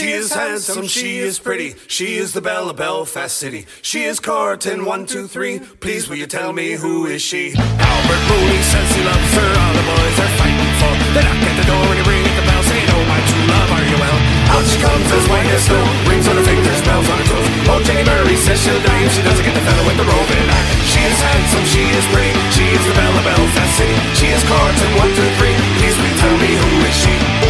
She is handsome, she is pretty, she is the belle of Belfast City. She is courting one, two, three. Please will you tell me who is she? Albert Mooney says he loves her, all the boys are fighting for. They knock at the door and he rings the bell, saying, Oh my true love, are you well? Out she comes as white as snow, rings on her fingers, bells on her toes. Oh Jenny Murray says she'll die if she doesn't get the fella with the roving eye. She is handsome, she is pretty, she is the belle of Belfast City. She is courting one, two, three. Please will you tell me who is she?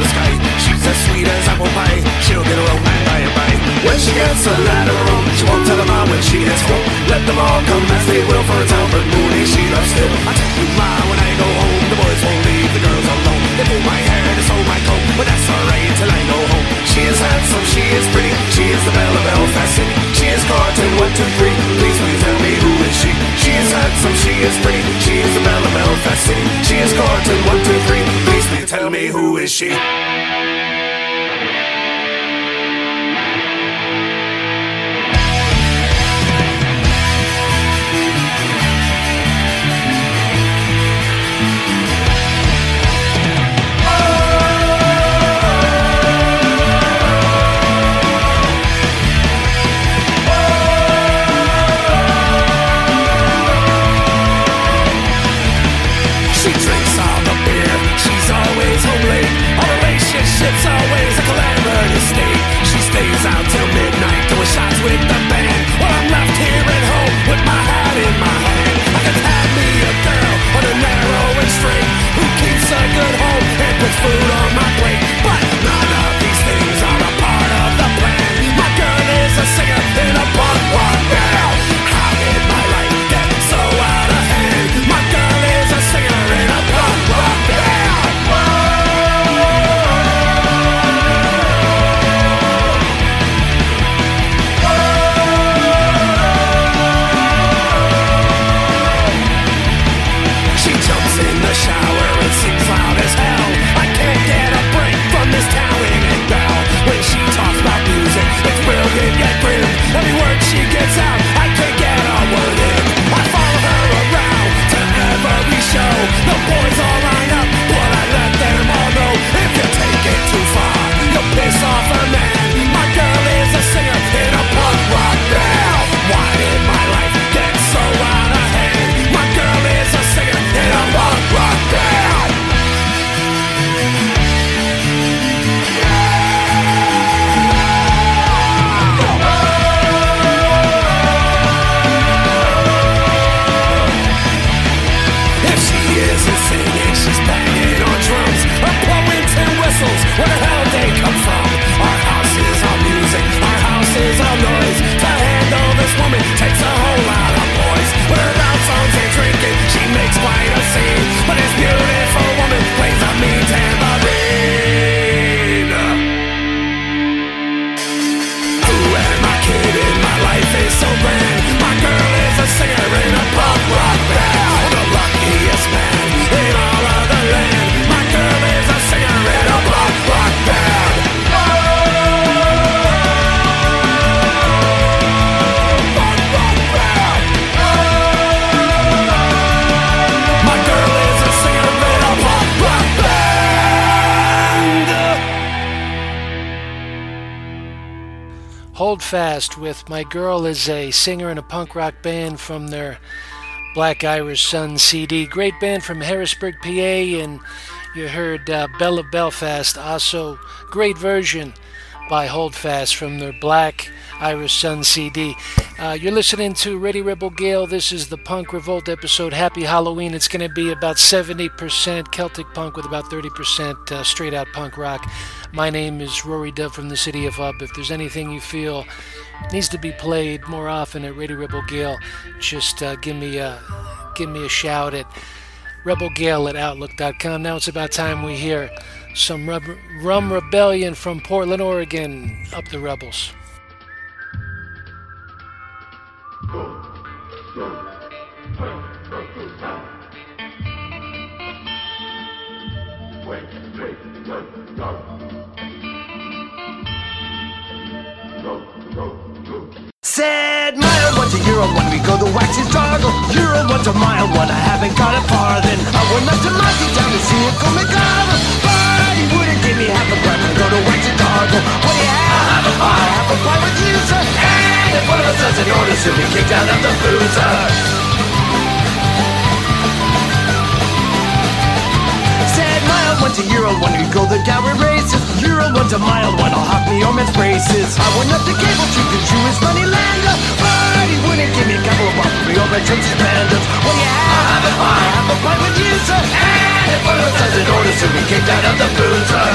The sky. She's as sweet as apple pie. She'll get her own by and by When she gets a her own She won't tell her mom when she gets home. Let them all come as they will For it's Albert Mooney she loves still I tell you ma when I go home The boys won't leave the girls alone. They pull my hair, they sew my coat But that's alright till I go home She is handsome, she is pretty. She is the belle of Belfast City. She is courting one, two, three. Please you tell me who is she? She is handsome, she is pretty. She is the belle of Belfast City. She is courting one, two, three. Please you tell me who is? She relationship's always a calamity state. She stays out till midnight, doing shots with the band. While I'm left here at home with my hat in my hand. I could have me a girl on a narrow and straight who keeps a good home and puts food on Hold Fast with My Girl is a singer in a punk rock band from their Black Irish Sun CD. Great band from Harrisburg, PA, and you heard uh, Bella Belfast, also great version by Holdfast from their Black Irish Sun CD. Uh, you're listening to Ready Rebel Gael. This is the Punk Revolt episode. Happy Halloween. It's going to be about 70% Celtic punk with about 30% uh, straight out punk rock. My name is Rory Dove from the City of Up. If there's anything you feel needs to be played more often at Radio Rebel Gael, just uh, give me a give me a shout at rebelgale at outlook.com. Now it's about time we hear some Rub- Rum Rebellion from Portland, Oregon. Up the Rebels. Said mile one to euro one, we go the waxy struggle. Euro one to mile one, I haven't got it farther. I went up to Monkey Town to see it go McGarvin. But he wouldn't give me half a grand to go to waxy struggle. What do you have? I have a pie, I have a pie with you, sir. And if one of us doesn't order, she'll be kicked out of the boozer. Said mile one to euro one, we go the gallery races. Euro one to mile one, I'll hop me Orman's braces. I went up to Cable to chew his money lander, but he wouldn't give me a couple of bucks for me over Tracy's bandits. What do you have? I have a pie, I have a pie with you, sir. And if one of us doesn't order, she'll be kicked out of the boozer.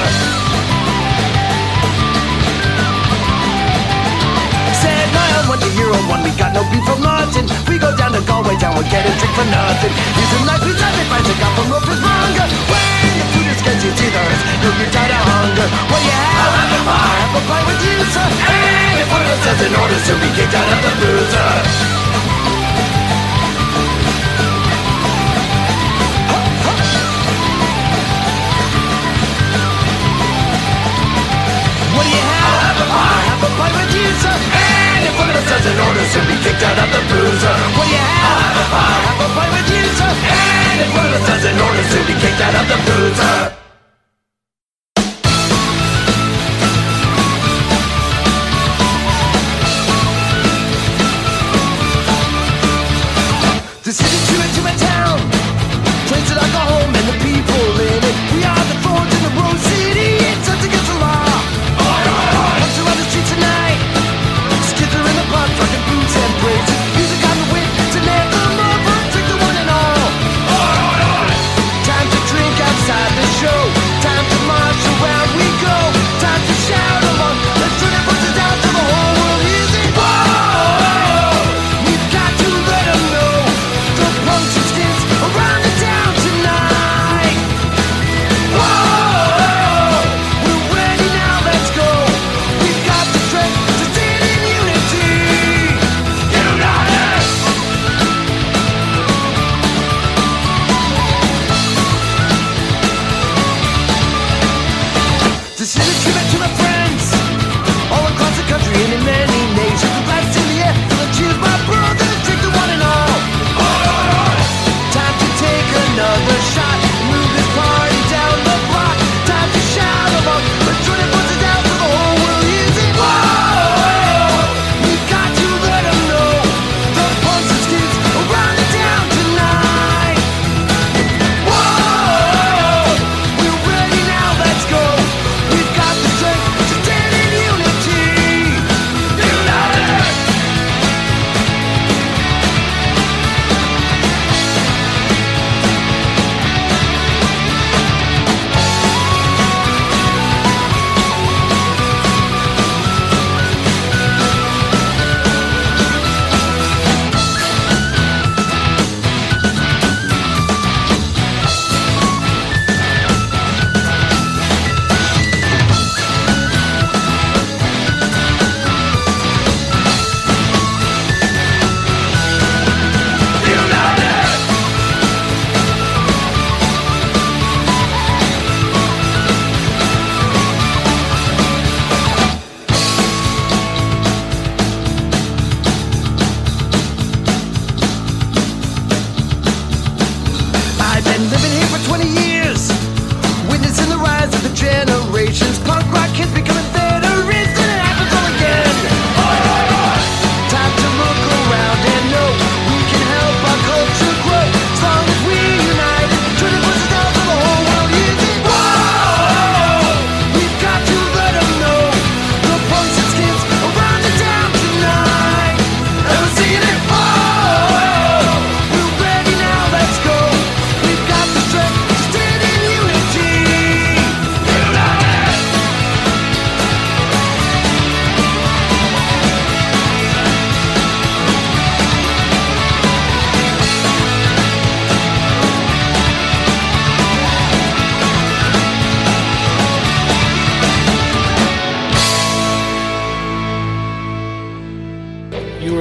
Said mile one to euro one, we got no beef from nothing. We go down to Galway town, we get a drink for nothing. Here's a nice piece of advice I got from Roper's Manga. When hunger. What do you have? I have a pie, I have a pie with you, sir. And if one of us doesn't order, she'll be kicked out of the boozer. What do you have? I'll have a pie, I have a pie with you, sir. And one of us doesn't order, she'll be kicked out of the boozer. What do you have? I have a pie, have a pie with you, sir. And if one of us doesn't order, she'll be kicked out of the boozer. The city's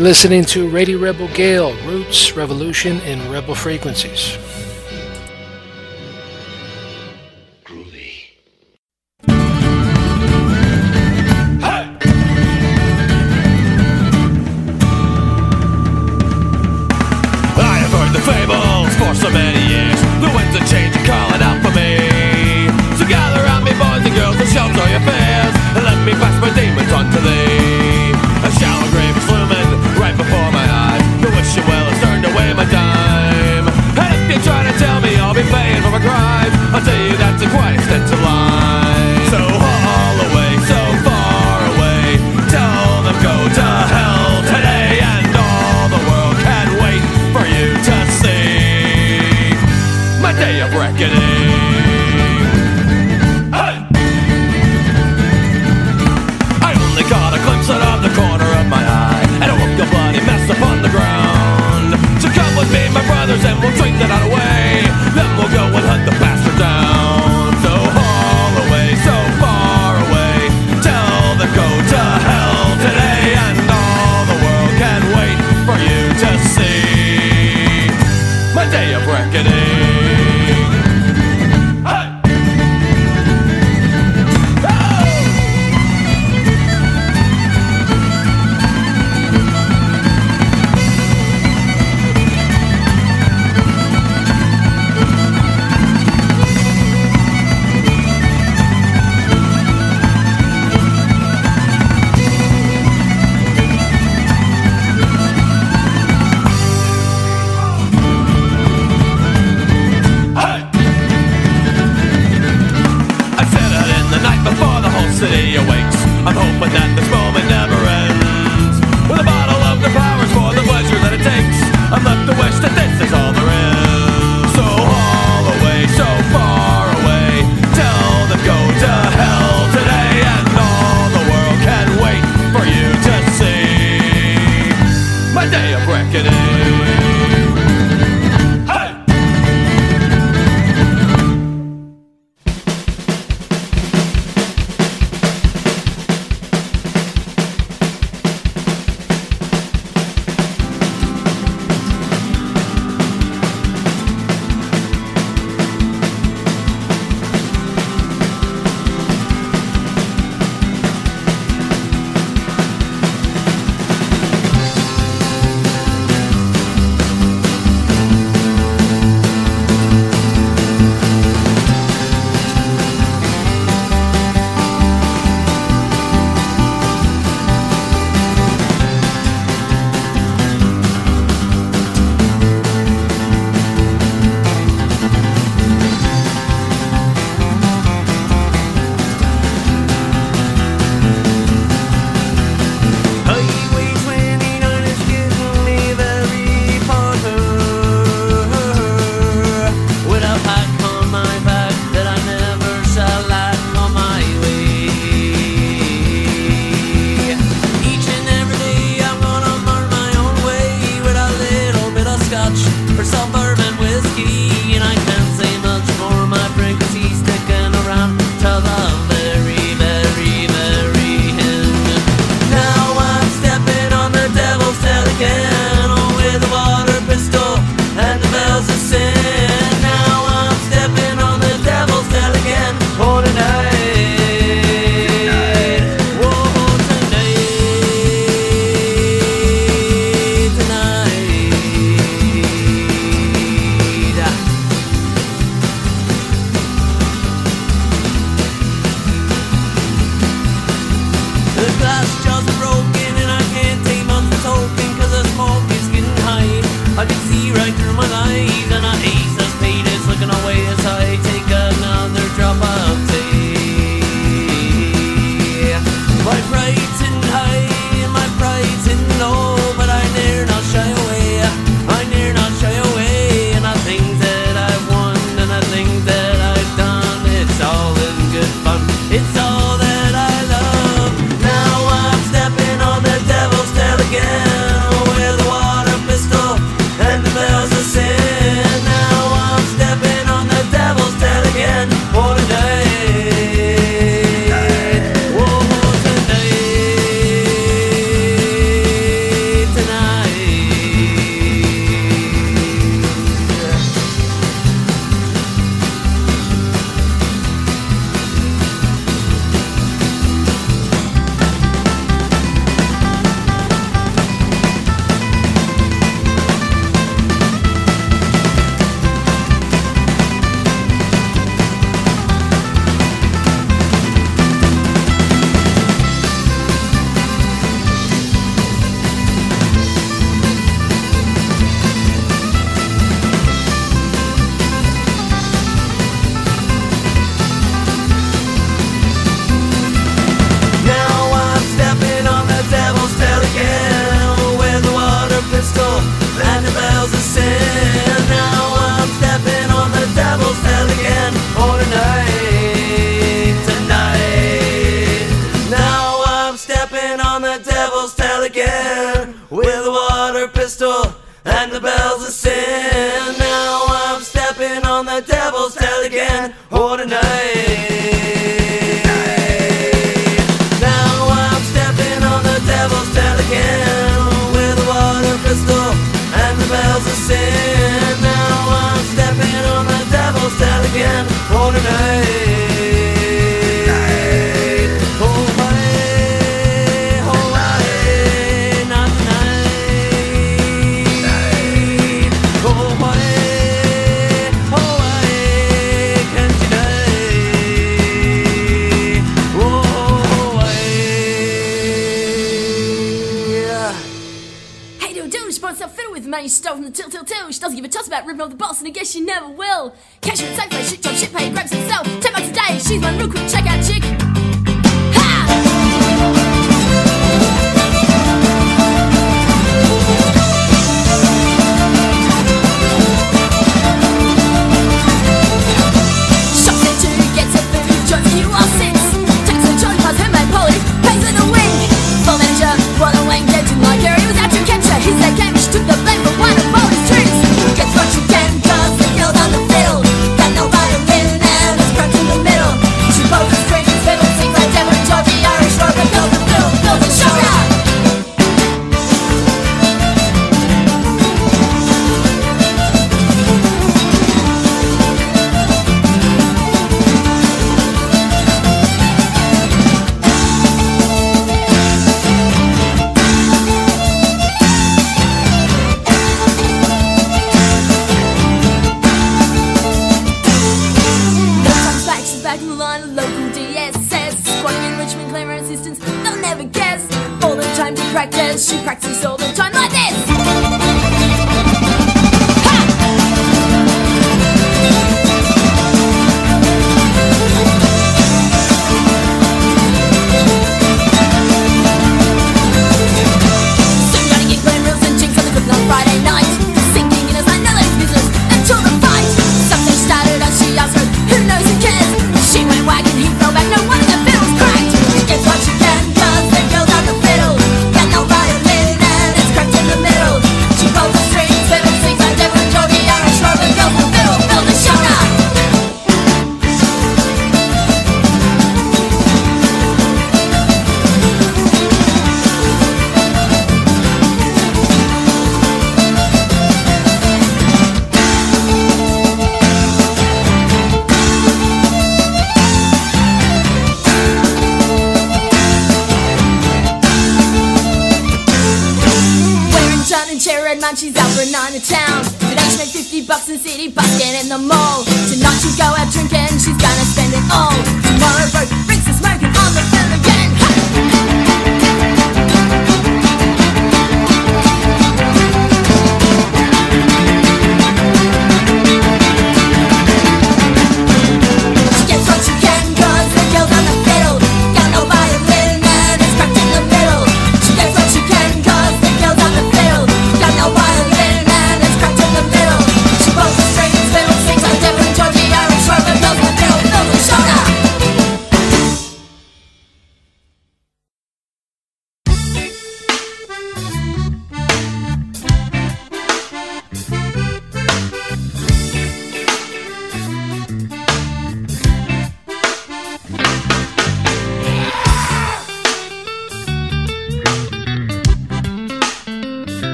Listening to Radio Rebel Gael, Roots, Revolution, and Rebel Frequencies.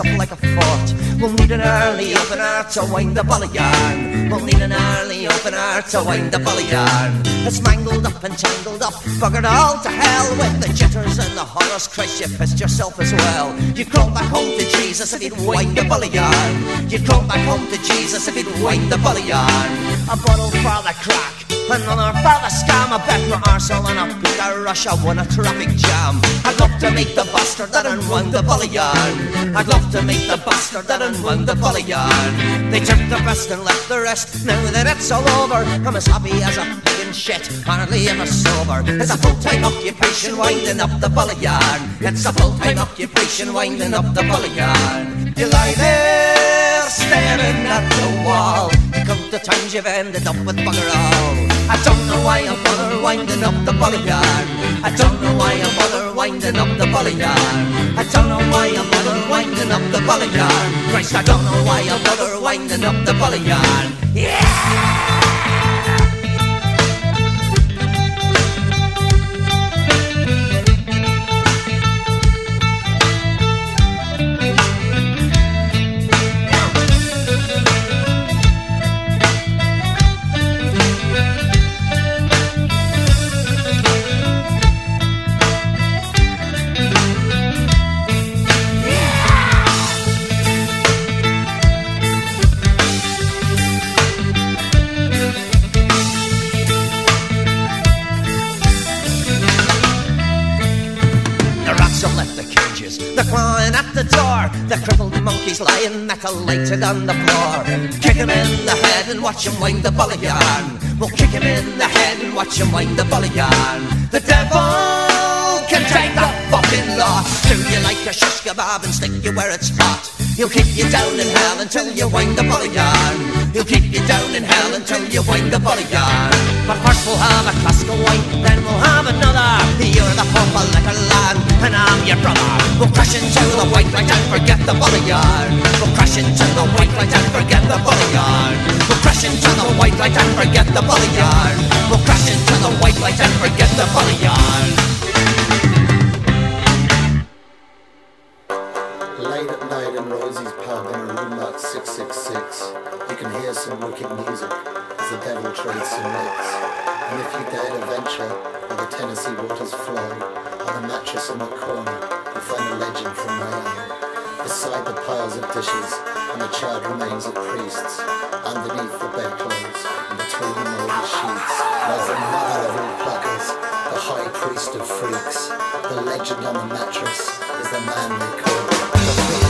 Up like a fort. We'll need an early opener to wind the yarn. We'll need an early opener to wind the yarn. It's mangled up and tangled up, buggered all to hell with the jitters and the horrors. Christ, you pissed yourself as well. You'd crawl back home to Jesus if he'd wind the yarn. You'd crawl back home to Jesus if he'd wind the bully yarn. A bottle for the crack. Another for the scam, I bet my arsehole and a bit of rush, I won a traffic jam. I'd love to make the bastard that unwound the bully yarn. I'd love to make the bastard that unwound the bully yarn. They took the best and left the rest, now that it's all over, I'm as happy as a pig in shit, hardly ever sober. It's a full-time occupation winding up the bully yarn. It's a full-time occupation winding up the bully yarn. You lie there staring at the wall. You come to times you've ended up with bugger all. I don't know why I'm bother winding up the yarn. I don't know why I'm bother winding up the yarn. I don't know why I'm bother winding up the yarn. Christ, I don't know why I'm bother winding up the yarn. Yeah! Monkeys lying metilated on the floor. Kick him in the head and watch him wind the bully yarn. We'll kick him in the head and watch him wind the bully yarn. The devil can take the fucking lot. Do you like a shish kebab and stick you where it's hot? He'll keep you down in hell until you wind the bully yarn. He'll keep you down in hell until you wind the bully yarn. But first we'll have a of wine, then we'll have another. You're the pump of liquor land, and I'm your brother. We'll crash into the white light and forget the bully yarn. We'll crash into the white light and forget the bully yarn. We'll crash into the white light and forget the bully yarn. We'll crash into the white light and forget the bully yarn. 666, you can hear some wicked music as the devil trades some licks. And if you dare to venture where the Tennessee waters flow, On the mattress in the corner, you'll find a legend from my own. Beside the piles of dishes and the charred remains of priests, underneath the bedclothes and between the moldy sheets, lies the mother of all pluckers, the high priest of freaks. The legend on the mattress is the man they call the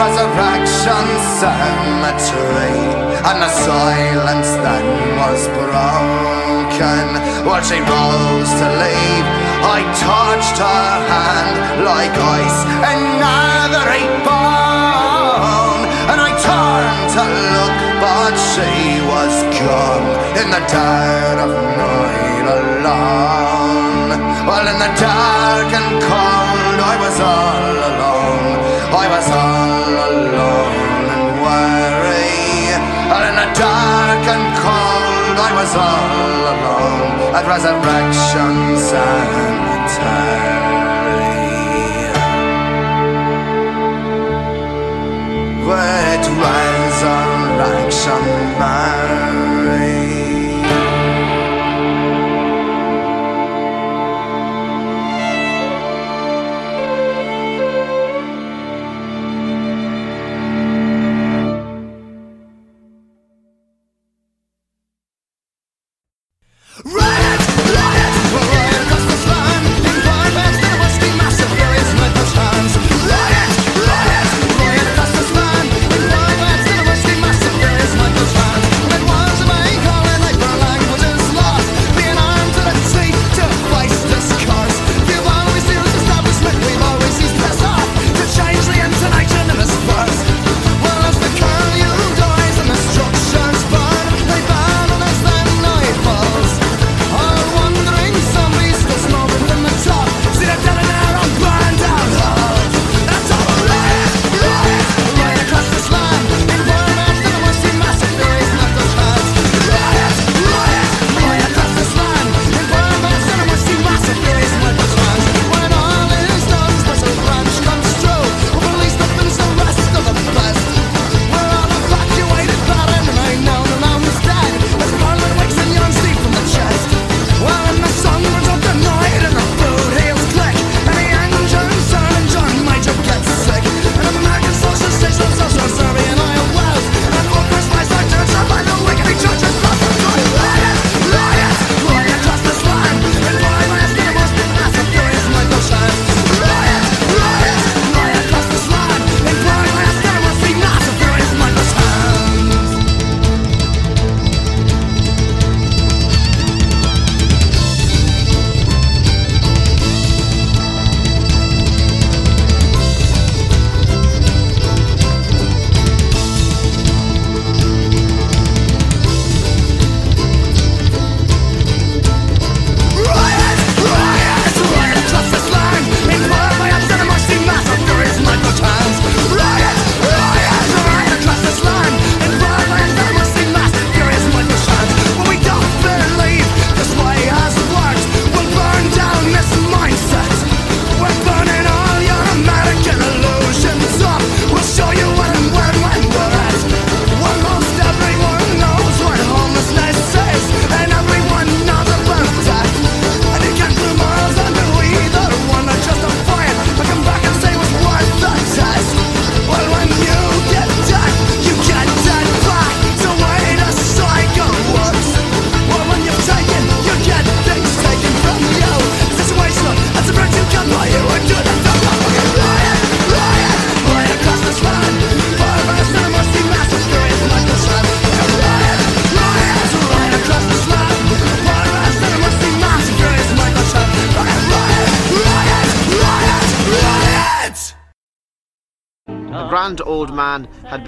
Resurrection Cemetery, and the silence then was broken. While she rose to leave, I touched her hand like ice, and another bone, and I turned to look, but she was gone in the dead of night alone. Well, in the dark and cold, I was all alone. I was all was all alone at Resurrection Cemetery. With Resurrection Mary.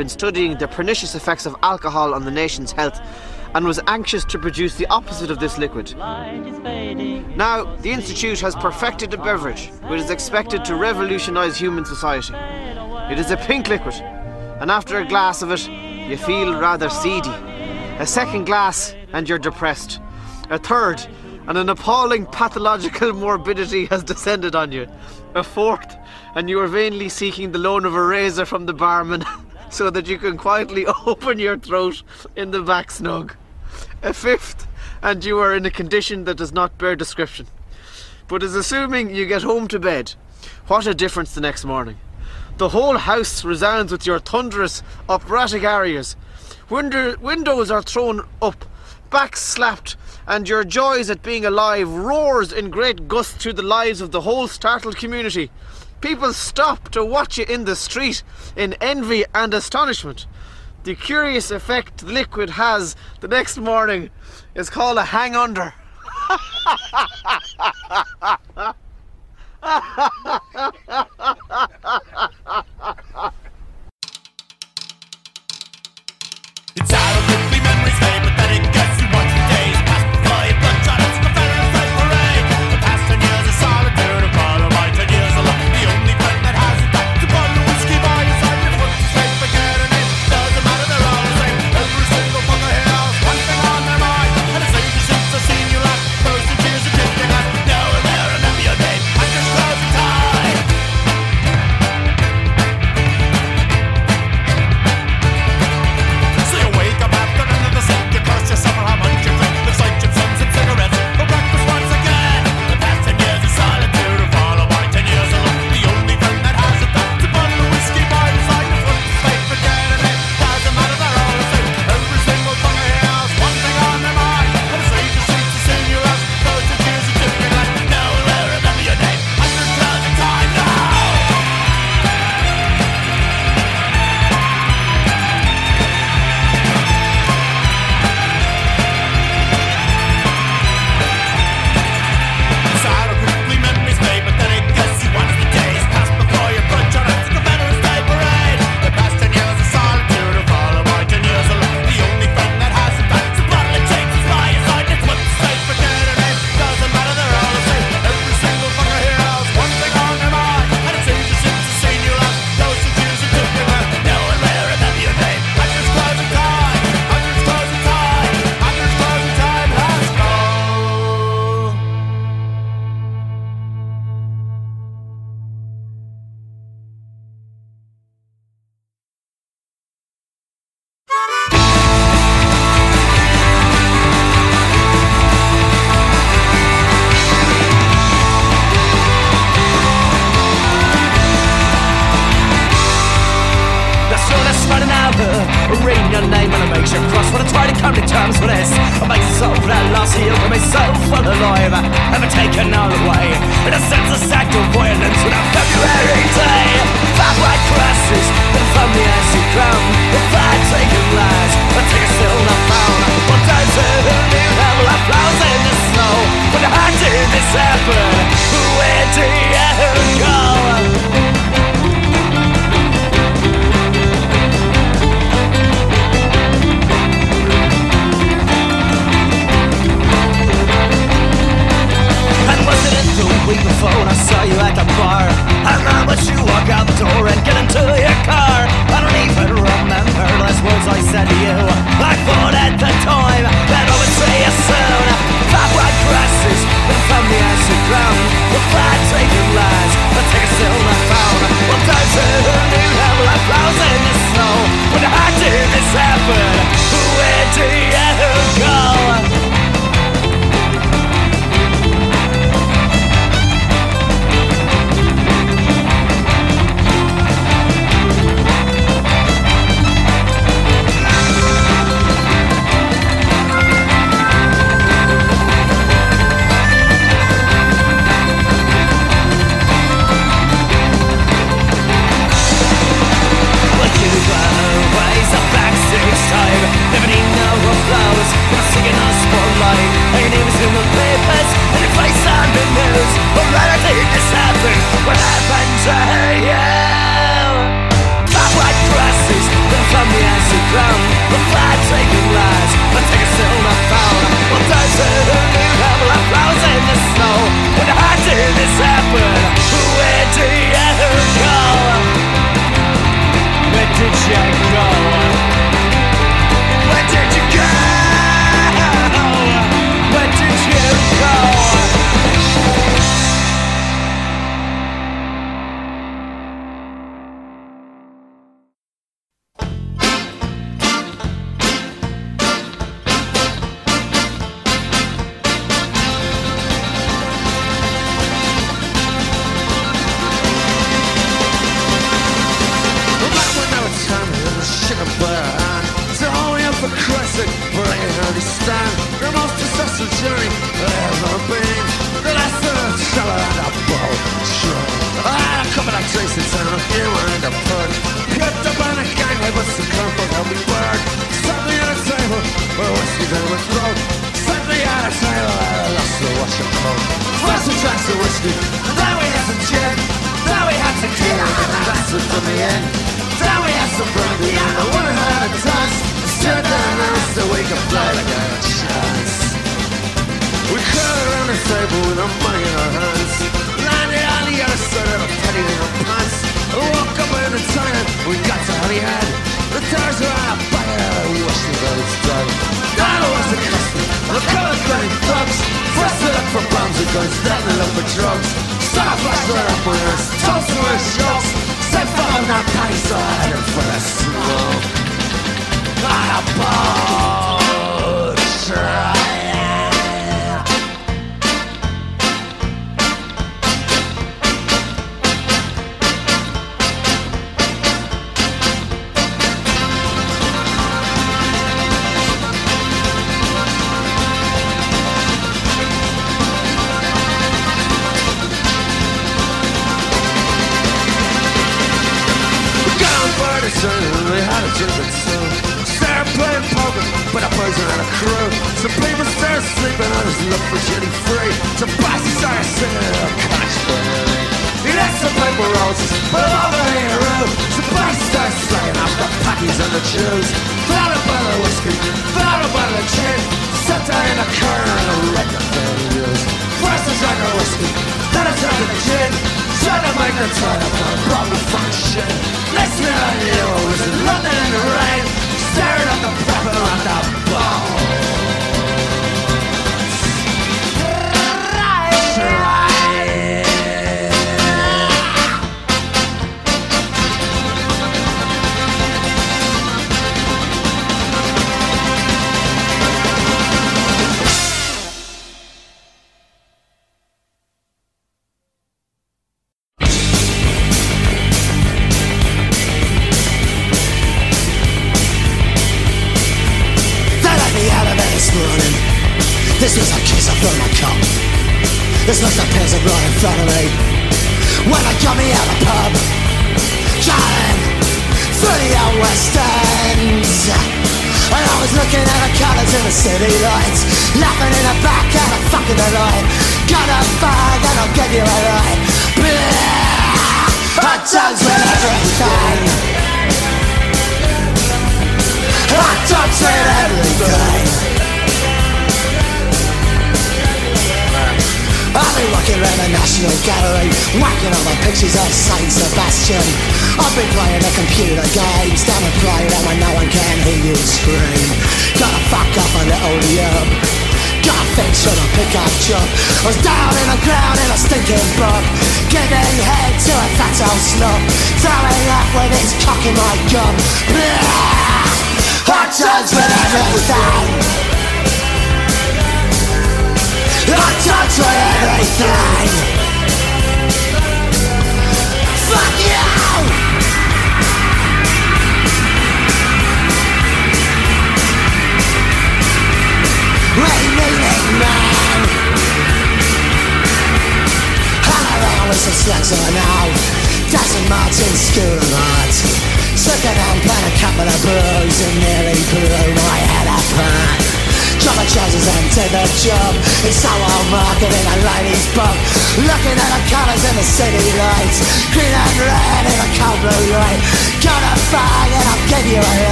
been studying the pernicious effects of alcohol on the nation's health and was anxious to produce the opposite of this liquid. Now, the Institute has perfected a beverage which is expected to revolutionise human society. It is a pink liquid, and after a glass of it, you feel rather seedy. A second glass, and you're depressed. A third, and an appalling pathological morbidity has descended on you. A fourth, and you are vainly seeking the loan of a razor from the barman so that you can quietly open your throat in the back snug. A fifth, and you are in a condition that does not bear description. But as assuming you get home to bed. What a difference the next morning. The whole house resounds with your thunderous, operatic arias. Winder- windows are thrown up, backs slapped, and your joys at being alive roars in great gusts through the lives of the whole startled community. People stop to watch you in the street in envy and astonishment. The curious effect the liquid has the next morning is called a hang under.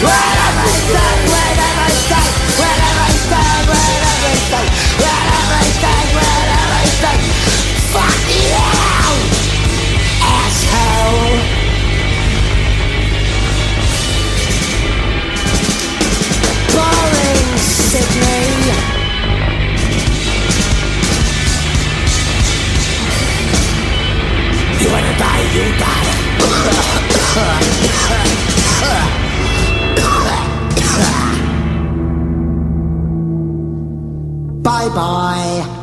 you, asshole. Boring bye bye.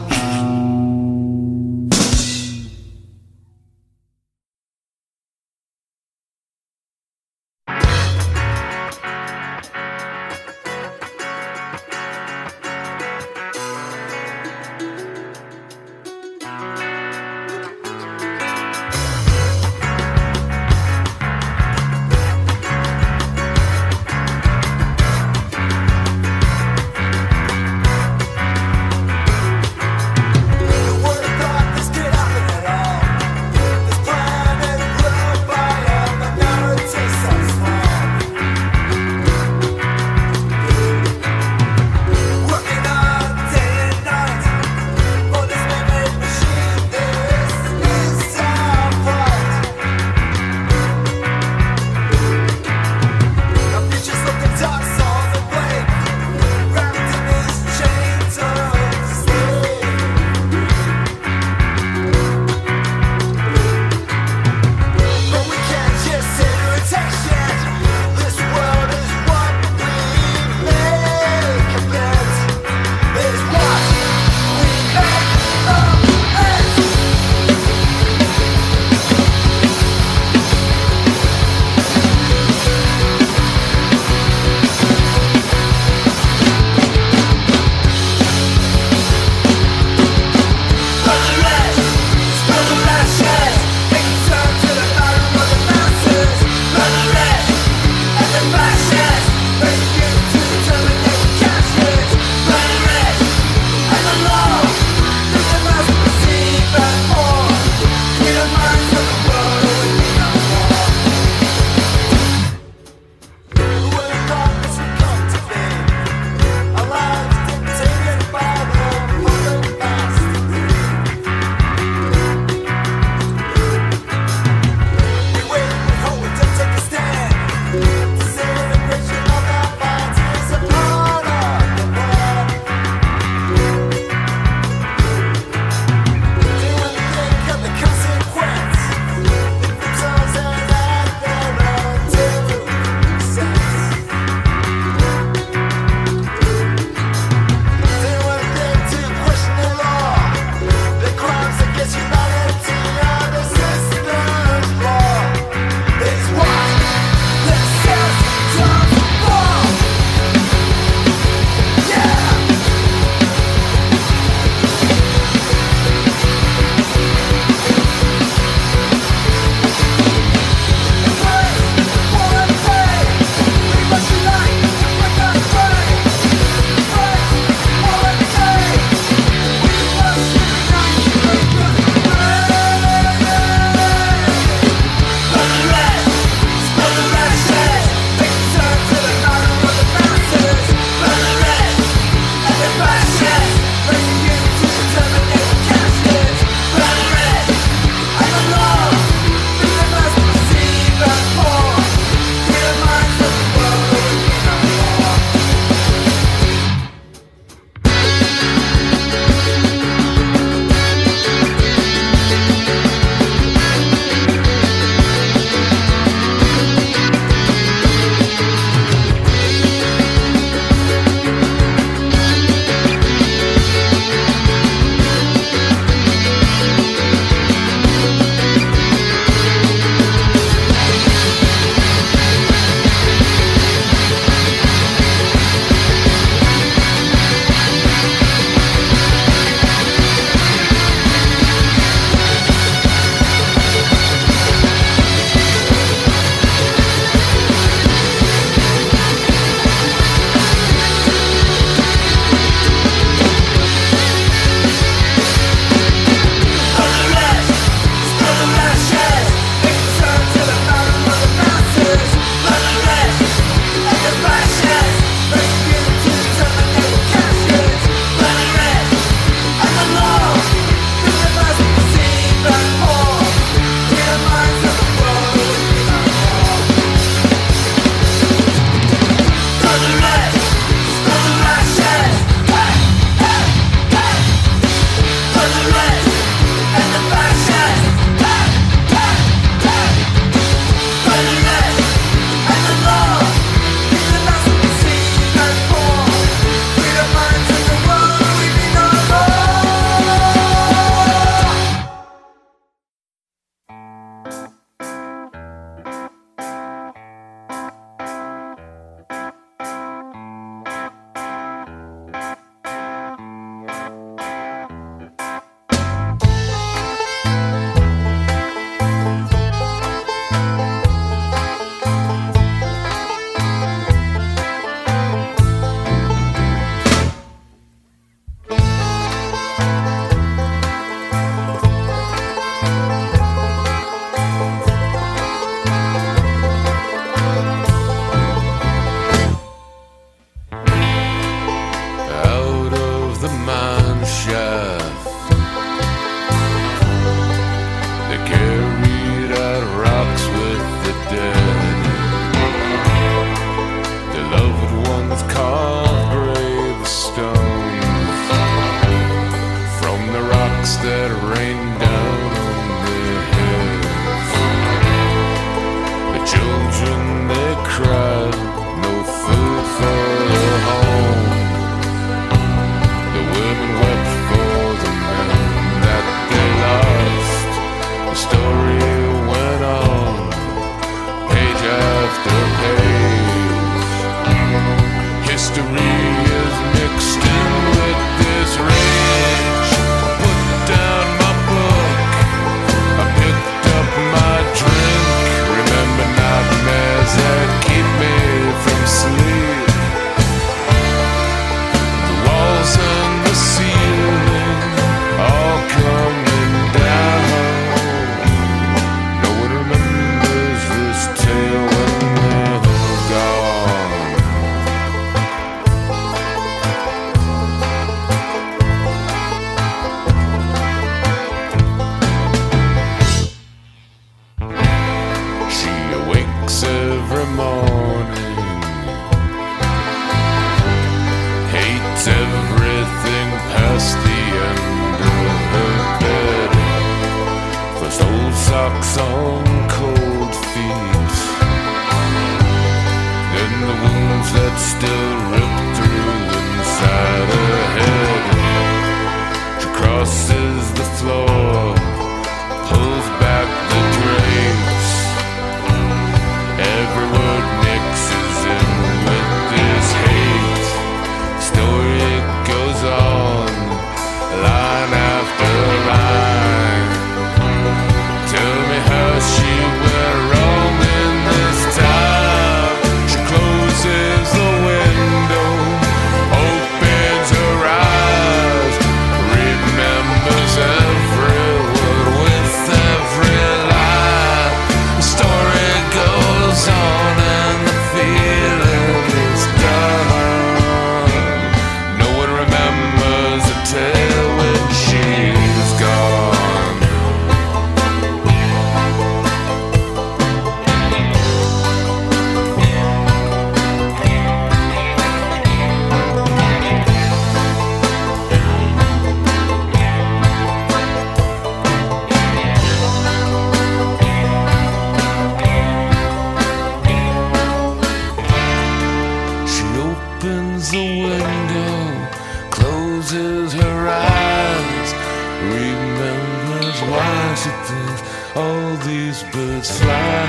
closes her eyes, remembers why she thinks all these birds fly.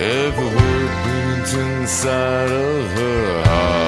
Every word beats inside of her heart.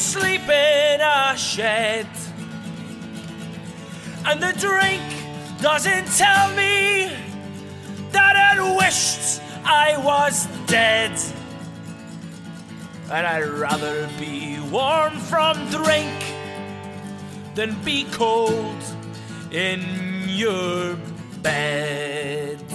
sleep in a shed. And the drink doesn't tell me that it wished I was dead. And I'd rather be warm from drink than be cold in your bed.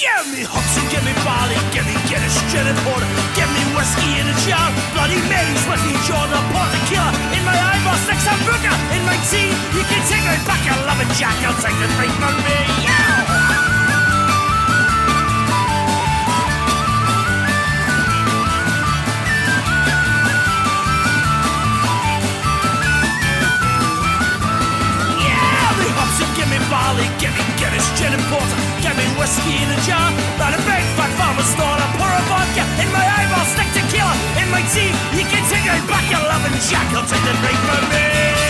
Give me Hudson, give me barley, give me Guinness, gin and porter. Give me whiskey in a jar, bloody Mary's with me, Jordan, a Killer. In my eyeballs, next to Booker, In my tea, you can take my back, I love it, Jack. I'll take the drink from me, yeah! me barley, get me Guinness, gin and porter, get me whiskey in a jar. Not a big fat farmer's daughter, pour a vodka in my eyeball, stick tequila in my teeth. You can take it back, your loving Jack, I'll take the drink for me.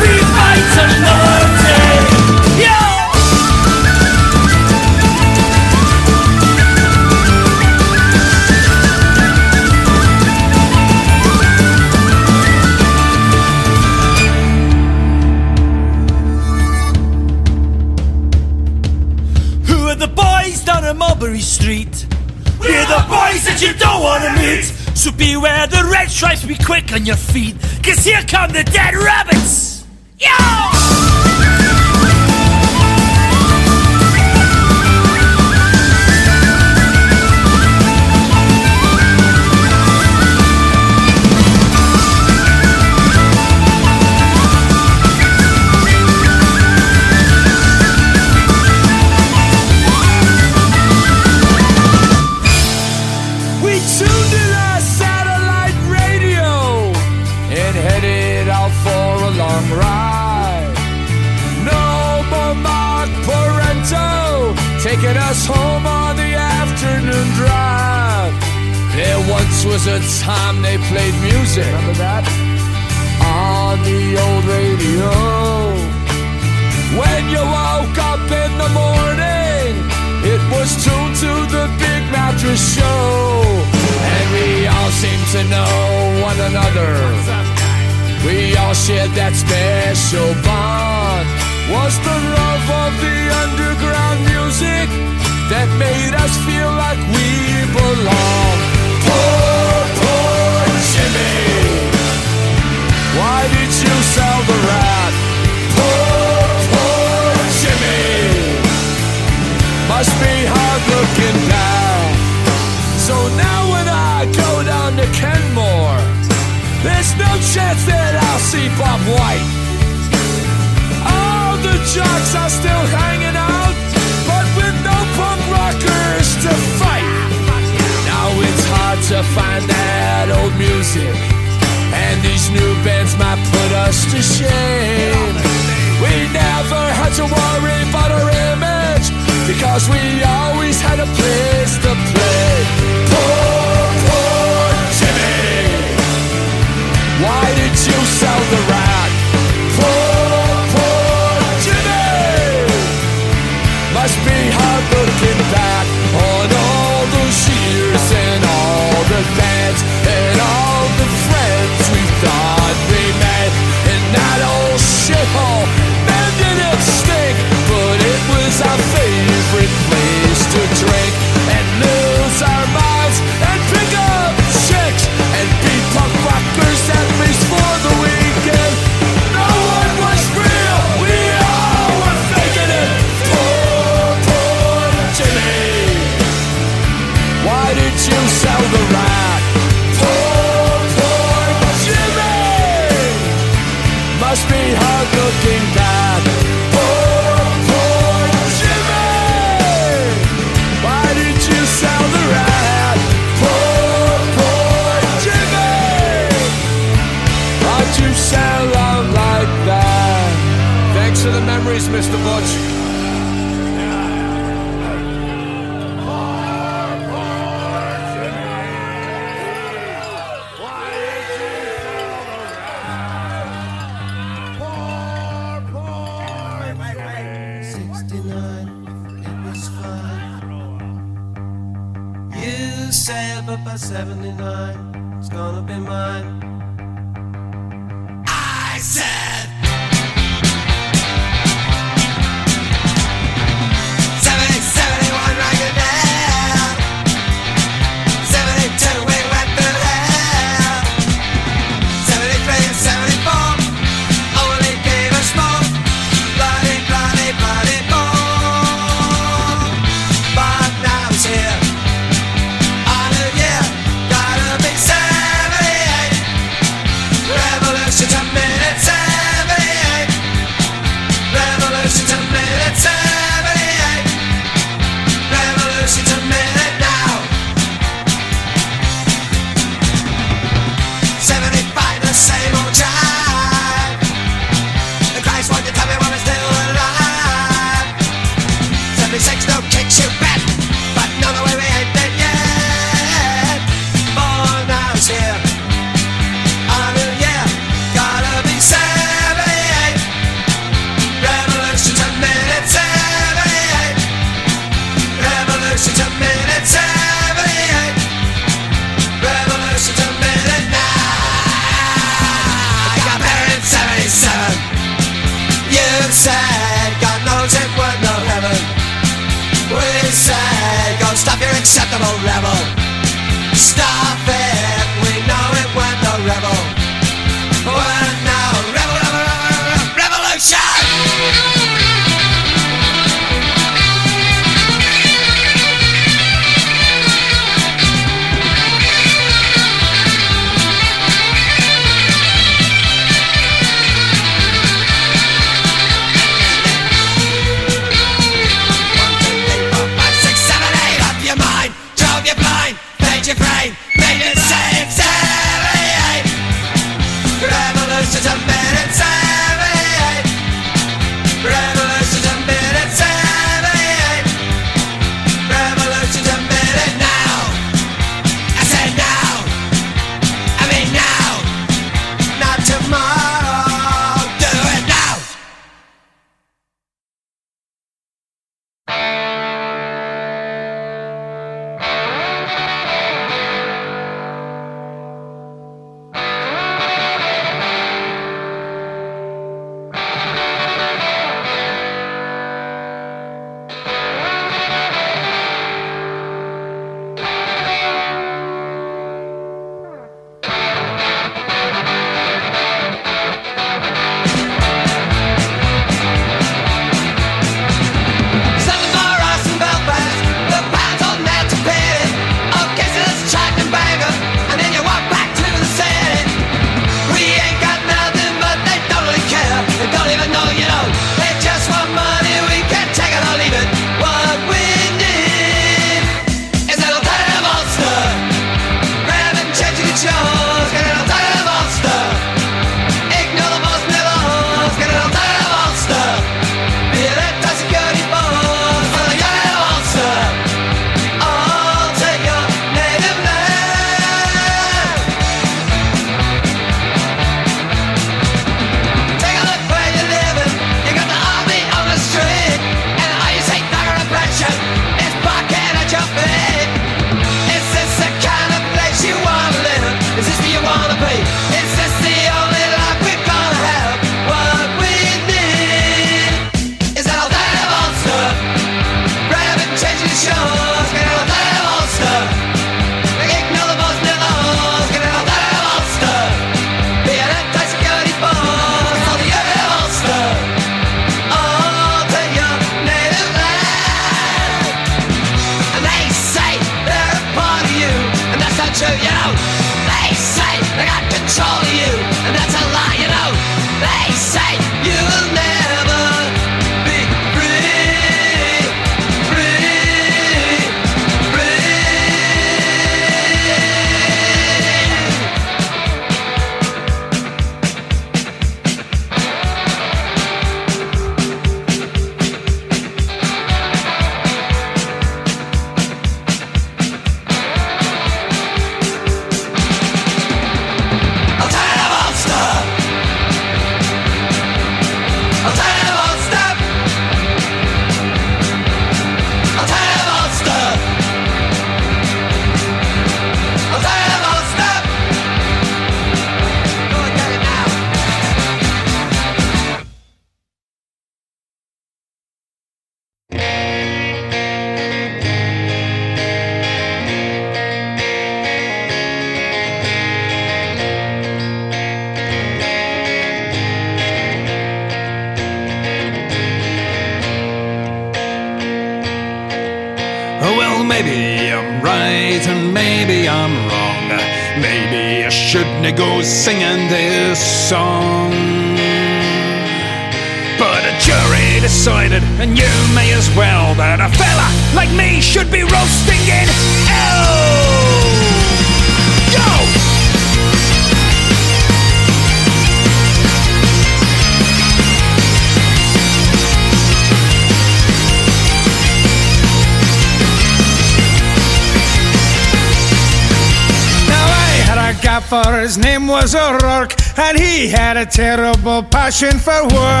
was a rock and he had a terrible passion for work.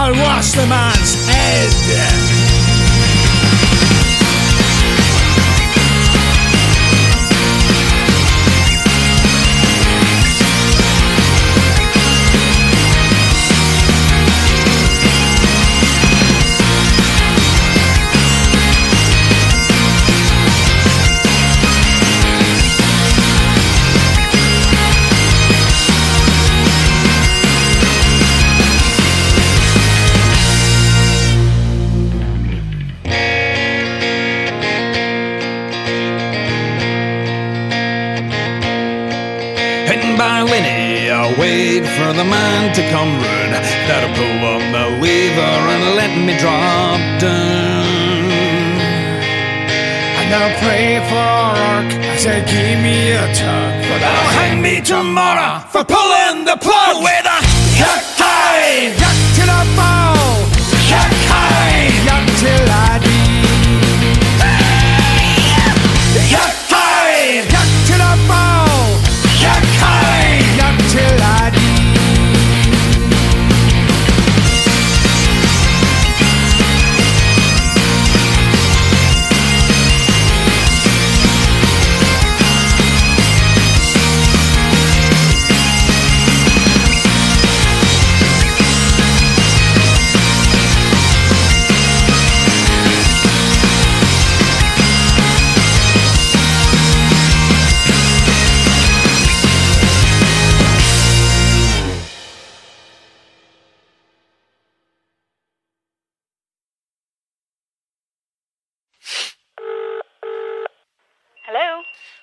and watch the man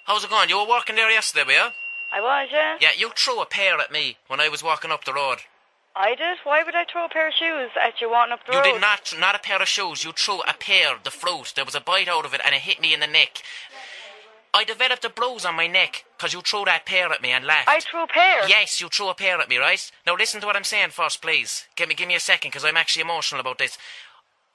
How's it going? You were working there yesterday, were you? I was, yeah. Yeah, you threw a pair at me when I was walking up the road. I did. Why would I throw a pair of shoes at you walking up the You road? You did not, not a pair of shoes. You threw a pear, the fruit. There was a bite out of it and it hit me in the neck. I developed a bruise on my neck because you threw that pear at me and laughed. I threw a pear. Yes, you threw a pear at me, right? Now listen to what I'm saying first, please. Give me, give me a second because I'm actually emotional about this.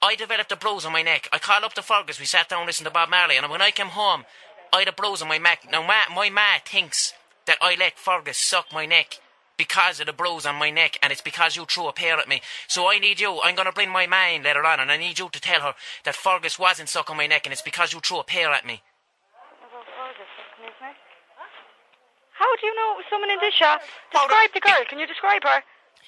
I developed a bruise on my neck. I called up the Fergus. We sat down and listened to Bob Marley, and when I came home, I had a bruise on my neck. Now, ma, my ma thinks that I let Fergus suck my neck because of the bruise on my neck, and it's because you threw a pear at me. So I need you. I'm going to bring my ma in later on, and I need you to tell her that Fergus wasn't sucking my neck, and it's because you threw a pear at me. How do you know it was someone in this shop? Describe the girl. Can you describe her?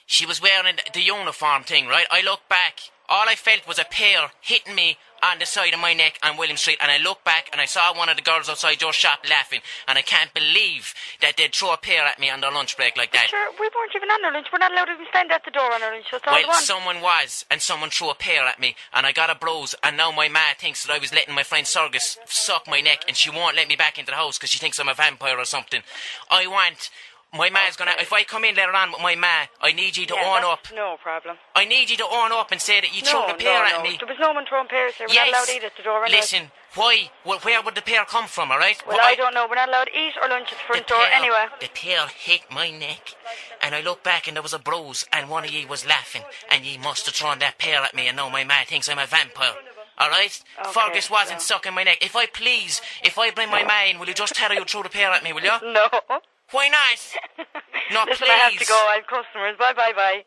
She was wearing the uniform thing, right? I looked back. All I felt was a pear hitting me on the side of my neck on William Street, and I looked back and I saw one of the girls outside your shop laughing, and I can't believe that they'd throw a pear at me on their lunch break like that. Sure, we weren't even on our lunch. We're not allowed to even stand at the door on our lunch. So it's all Well, one. someone was, and someone threw a pear at me, and I got a bruise, and now my ma thinks that I was letting my friend Fergus suck my neck, and she won't let me back into the house because she thinks I'm a vampire or something. I want. My ma's gonna. If I come in later on with my ma, I need you to yeah, own up. No problem. I need you to own up and say that you no, threw the pear no, at no. me. There was no one throwing pears there. We're yes. not allowed to eat at the door. Anyway. Listen, why? Well, where would the pear come from? All right. Well, I don't know. We're not allowed to eat or lunch at the front door pear, anyway. The pear hit my neck, and I looked back and there was a bruise, and one of ye was laughing, and ye must have thrown that pear at me, and now my ma thinks I'm a vampire. All right? Okay, Fergus wasn't sucking my neck. If I please, if I bring my ma in, will you just tell her you threw the pear at me, will you? No. Why not? no, Listen, please. I have to go. I have customers. Bye, bye, bye.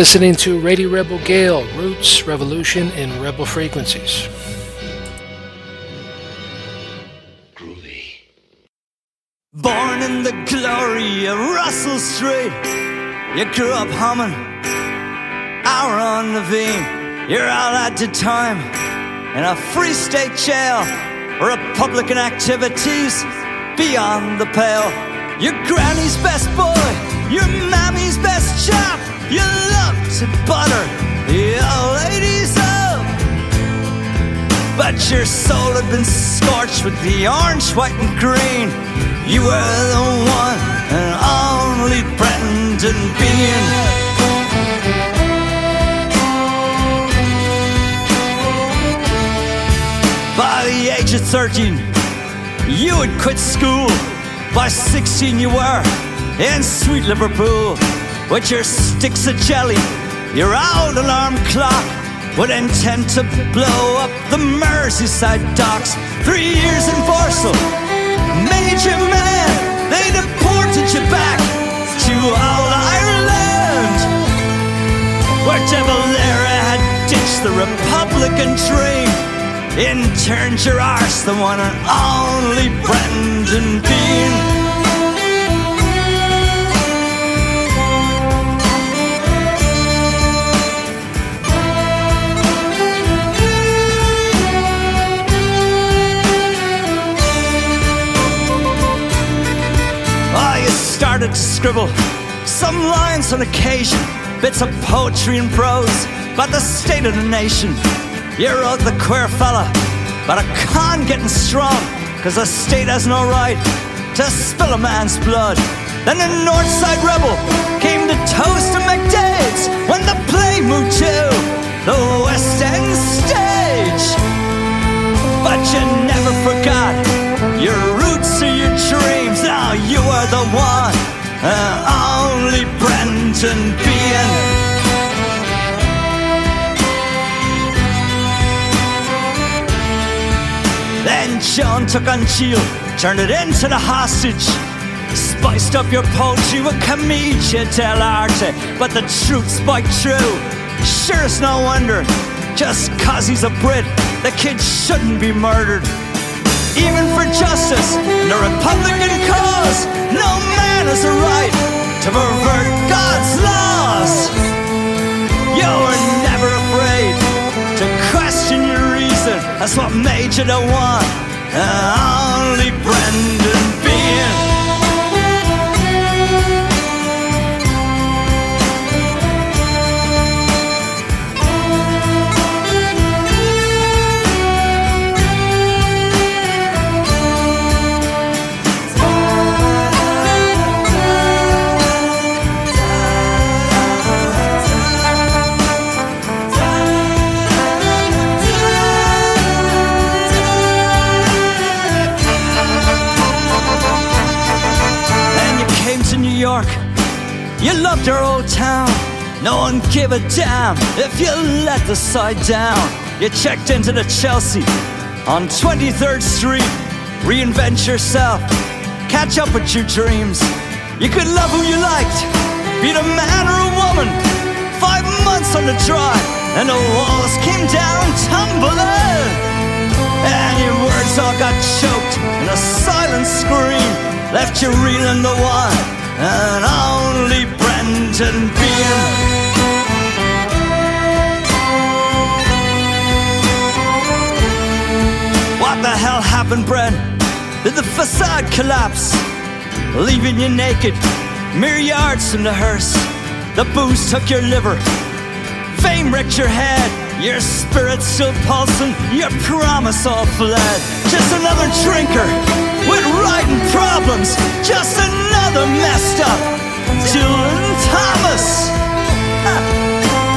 Listening to Radio Rebel Gael, Roots, Revolution, and Rebel Frequencies. Groovy. Born in the glory of Russell Street, you grew up humming hour on the vein. You're all at the time in a free state jail. Republican activities beyond the pale. Your granny's best boy, your mammy's best chap. You love to butter old ladies up. But your soul had been scorched with the orange, white, and green. You were the one and only Brendan Behan. By the age of 13, you had quit school. By 16, you were in sweet Liverpool with your sticks of jelly, your old alarm clock would intend to blow up the Merseyside docks. Three years in Borstal, Major Man, they deported you back to old Ireland, where De Valera had ditched the Republican dream. Interned your arse, the one and only scribble some lines on occasion, bits of poetry and prose about the state of the nation. You wrote the queer fella, but a con getting strong, cause the state has no right to spill a man's blood. Then the Northside Rebel came to toast to McDaid's when the play moved to the West End stage. But you never forgot your roots or your dreams. Now you are the one uh, only Brendan Behan. Then John took on Chiel, turned it into the hostage. Spiced up your poetry with commedia dell'arte, but the truth spiked true. Sure, it's no wonder, just cause he's a Brit, the kid shouldn't be murdered. Even for justice and the Republican cause, no man has a right to pervert God's laws. You were never afraid to question your reason. That's what made you the one. and only Brendan Behan. Our old town. No one gave a damn if you let the side down. You checked into the Chelsea on 23rd Street. Reinvent yourself. Catch up with your dreams. You could love who you liked. Be the man or a woman. Five months on the drive. And the walls came down tumbling. And your words all got choked in a silent scream. Left you reeling the one and only Brendan Behan. What the hell happened, Brent? Did the facade collapse? Leaving you naked, mere yards from the hearse. The booze took your liver, fame wrecked your head. Your spirit still pulsing, your promise all fled. Just another drinker with writing problems. Just another messed up Dylan Thomas.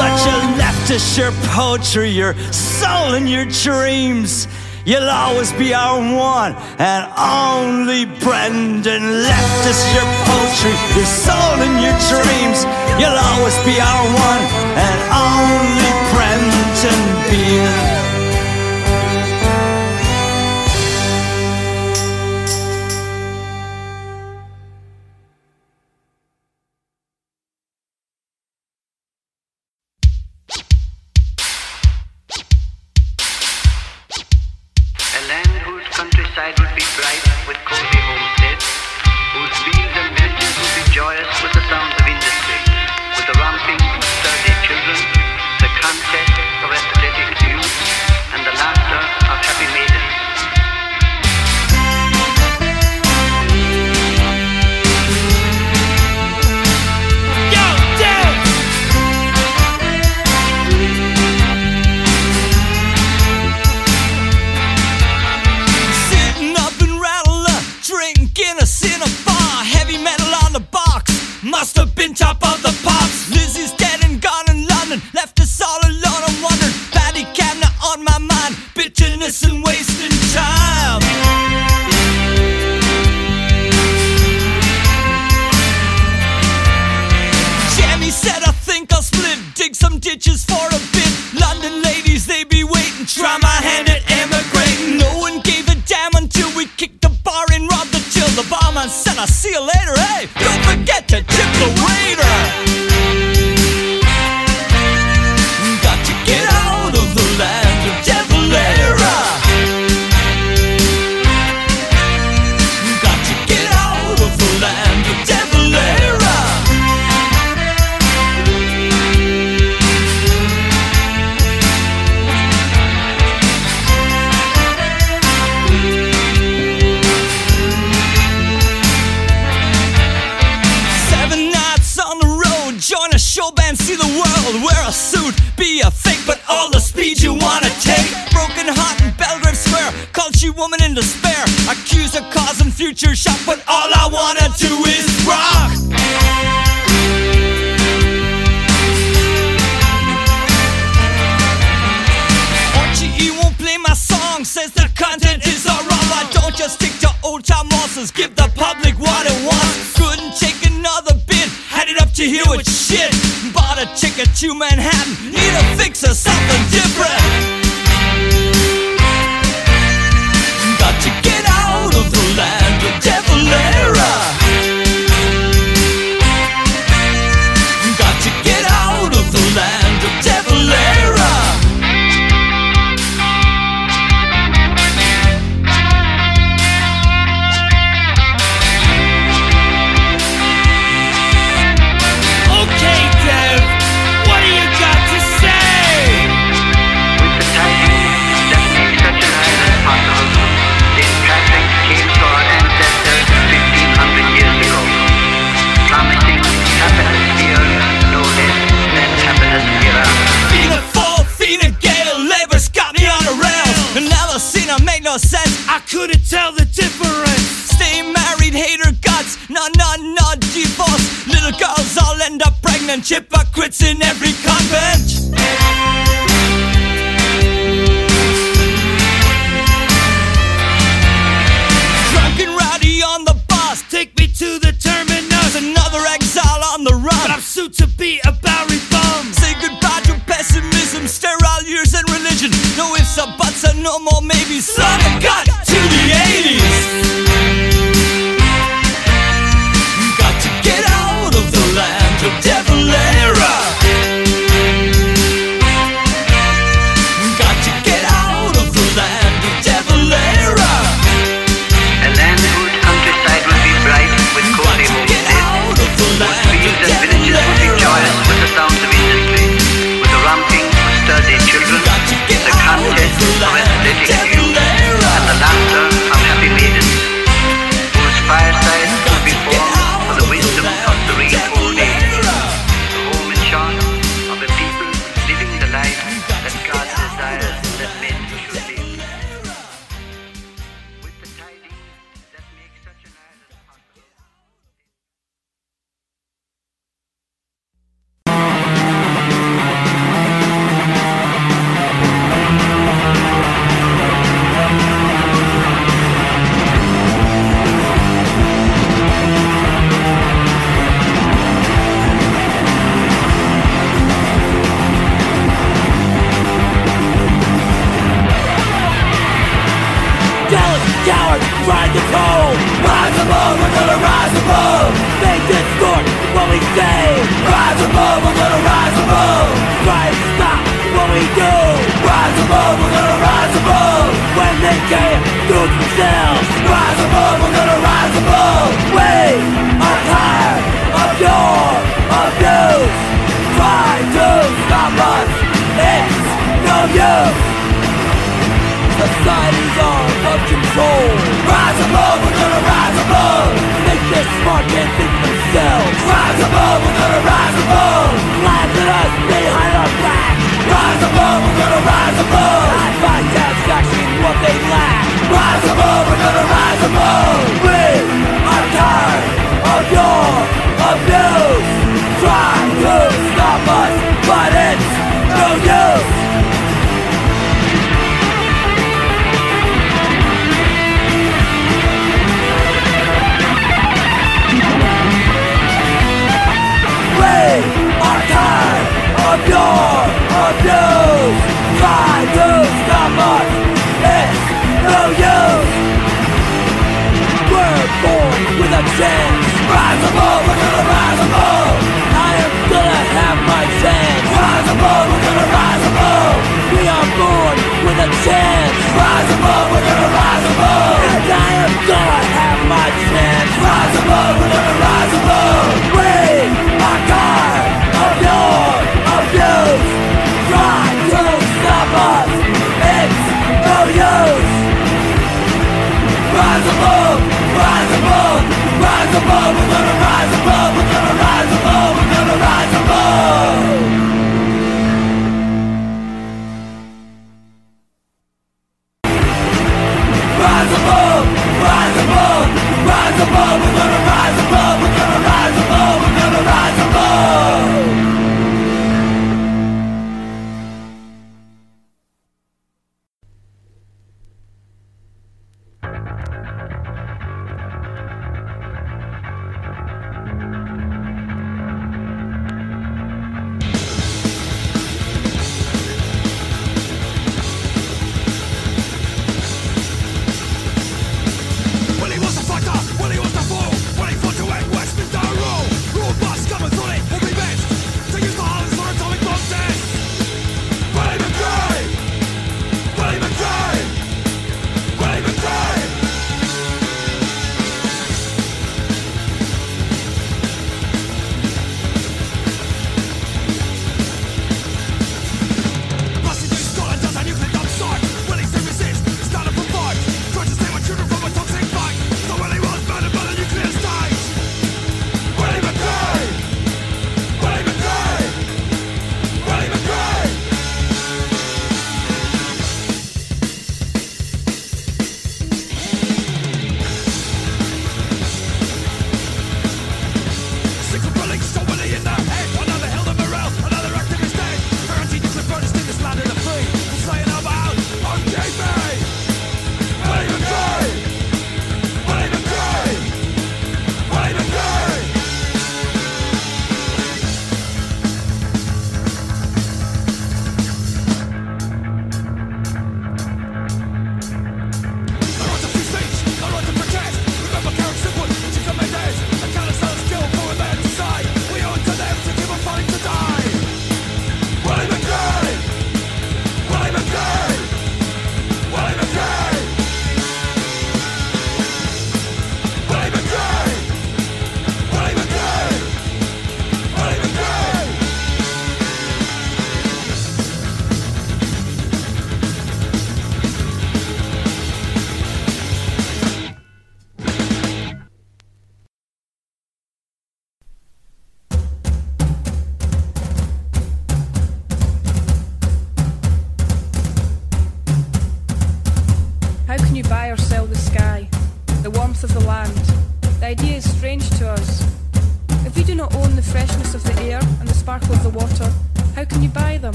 But you left us your poetry, your soul, and your dreams. You'll always be our one and only Brendan left us your poetry, your soul, and your dreams. You'll always be our one and only Brendan Behan.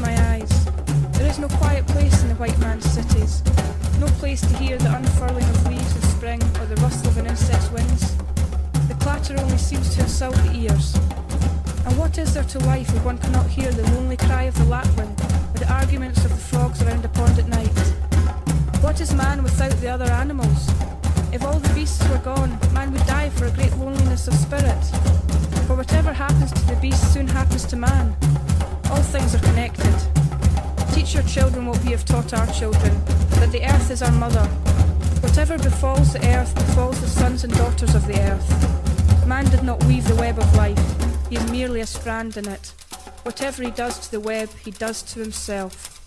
My eyes. There is no quiet place in the white man's cities. No place to hear the unfurling of leaves in spring or the rustle of an insect's wings. The clatter only seems to assault the ears. And what is there to life if one cannot hear the lonely cry of the lapwing or the arguments of the frogs around a pond at night? What is man without the other animals? If all the beasts were gone, man would die for a great loneliness of spirit. For whatever happens to the beast soon happens to man. All things are connected. Teach your children what we have taught our children, that the earth is our mother. Whatever befalls the earth befalls the sons and daughters of the earth. Man did not weave the web of life, he is merely a strand in it. Whatever he does to the web, he does to himself.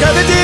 Cada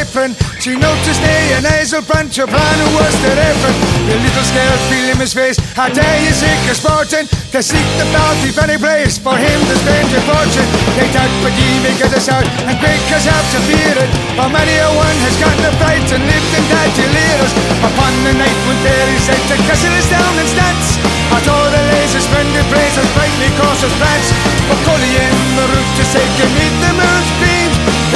apron. She noticed a, an hazel branch upon her worsted apron The little scared feel in his face How dare you seek a Spartan To seek the filthy any place For him to spend your fortune. They tug but ye may get us out And quick have to fear it. For many a one has got the fright And lived and died to lead us. Upon the night when fairy said To castle is down and stance I saw the lasers friendly praises Brightly courses France But Cully in the route to say Can meet the moon's beam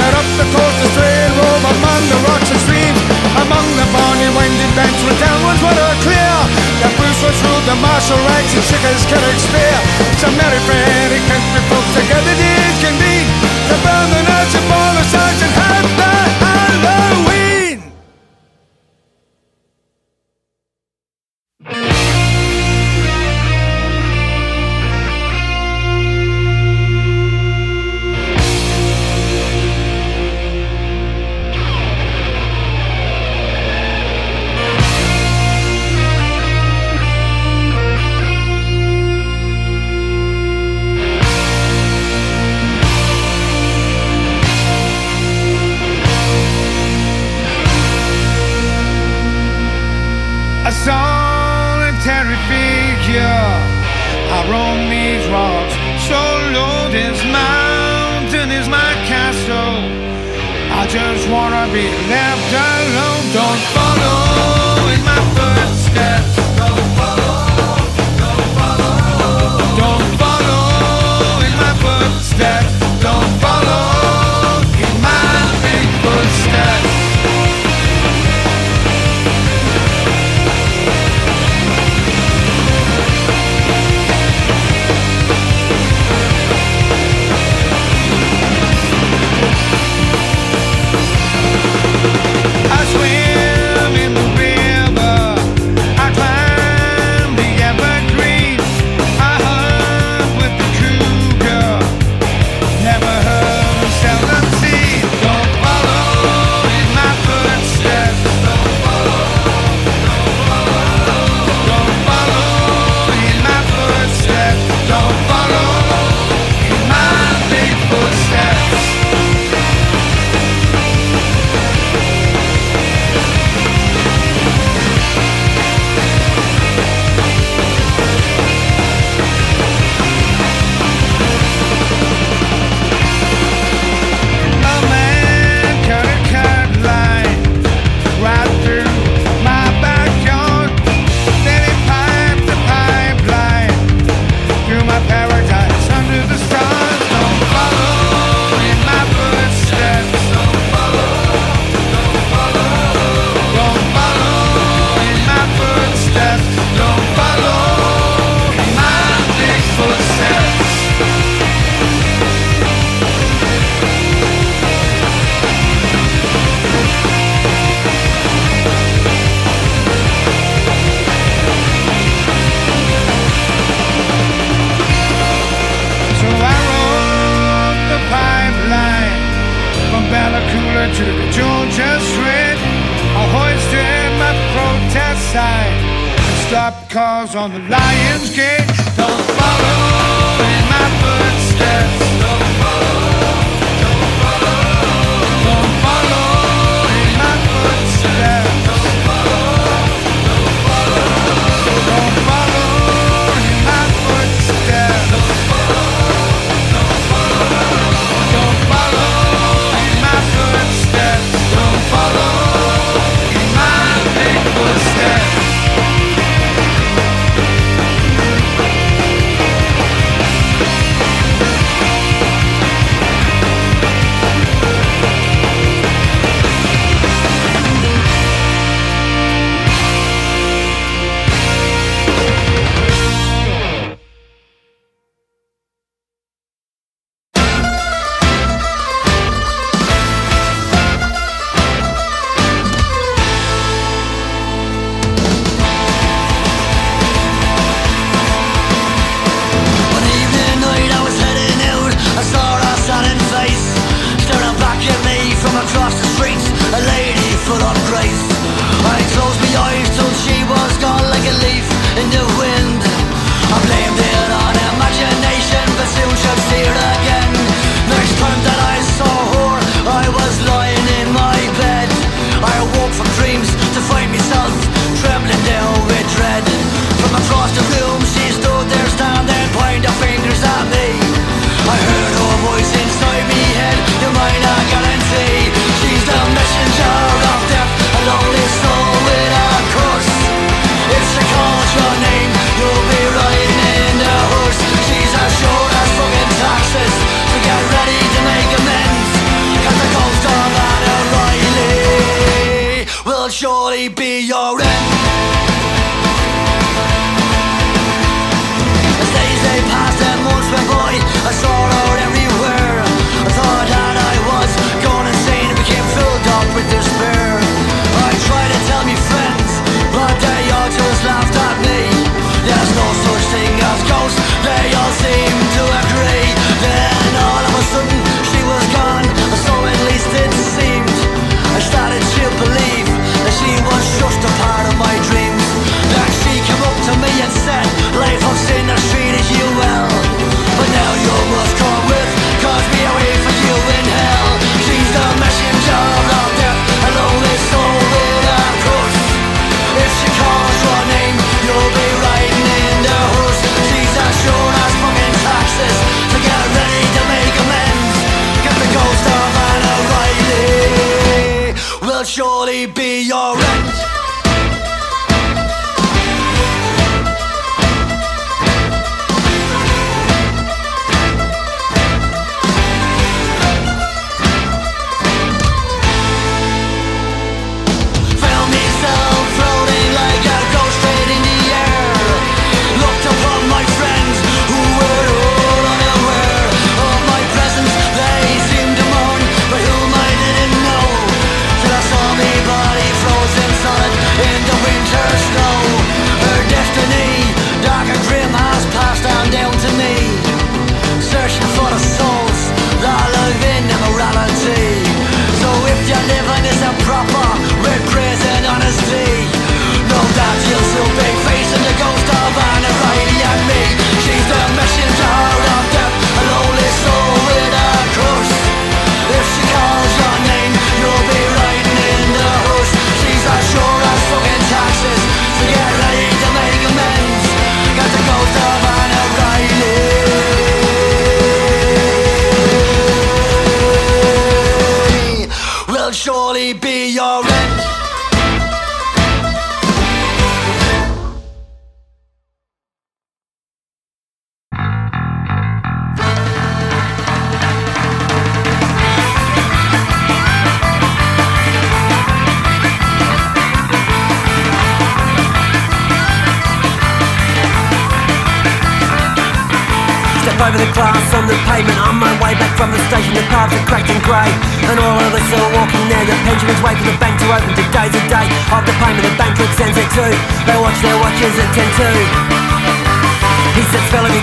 but up the course of railroad, among the rocks and streams, among the barney winding banks, where downwards water clear. That Bruce was ruled, the martial ranks and chickens can expire. So merry friendly country folks together did convene to burn the nuts and ball the sergeant had that.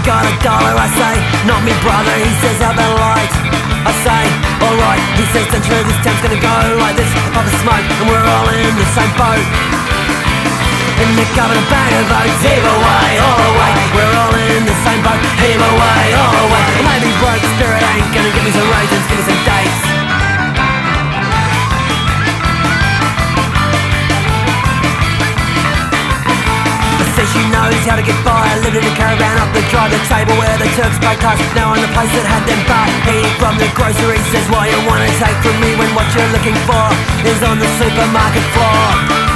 got a dollar, I say. Not me brother, he says I've been lied I say, alright, he says the truth This town's gonna go like this. Pop a smoke and we're all in the same boat. In the cover, a bag of oats Heave away, all away We're all in the same boat Heave away, all away Maybe broke spirit ain't gonna give me some raisins Give me some dates Knows how to get by. Living in a caravan up the drive The table where the Turks break us Now on the place that had them bar. He from the grocery says What you wanna take from me When what you're looking for Is on the supermarket floor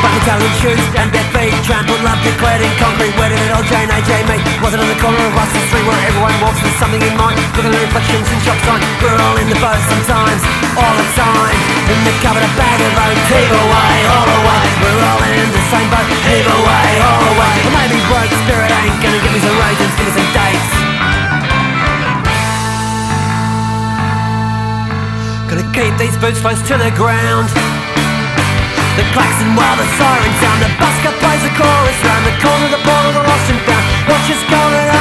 Bucket Italian shoes and bare feet Trampled love declared in concrete Where did it all Jane AJ meet? Was it on the corner of Russell Street Where everyone walks with something in mind. Looking at reflections in shop signs. We're all in the boat sometimes All the time. In the cupboard a bag of oats Heave away, all away. We're all in the same boat Heave away, all away. Or maybe broke spirit ain't gonna give me some raisins Give me some dates Gonna keep these boots close to the ground the klaxon while the siren sound The busker plays the chorus round the corner The border, the lost and found Watch us going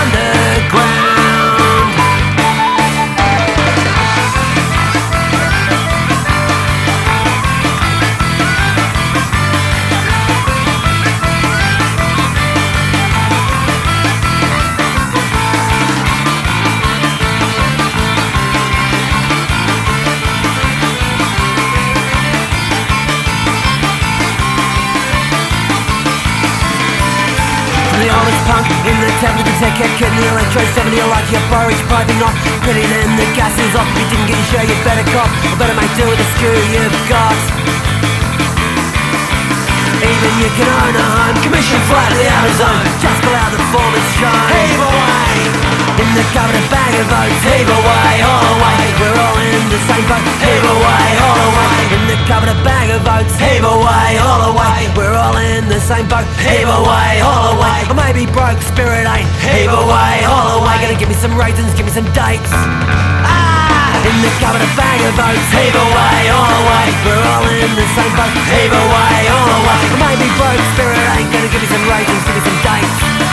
punk. In the tablet to take a kid in the electro 70 you like your porridge piping off Pity then the gas is off. You didn't get your share you better cop. I better make do with the screw you've got Even you can own a home Commission flat in the outer zone Just out the form and shine Heave away In the cupboard bag of votes Heave away, all away We're all in the same boat? Heave away, all away In the cupboard bag of votes Heave away, all away We're all in the same boat. Heave away, all away Or oh, maybe broke spirit eh? ain't Heave away, all oh, away Gonna give me some raisins, give me some dates! In a bag of votes Heave away, all away We're all in the same boat Heave away, all away Or maybe broke spirit ain't Gonna give me some raisins, give me some dates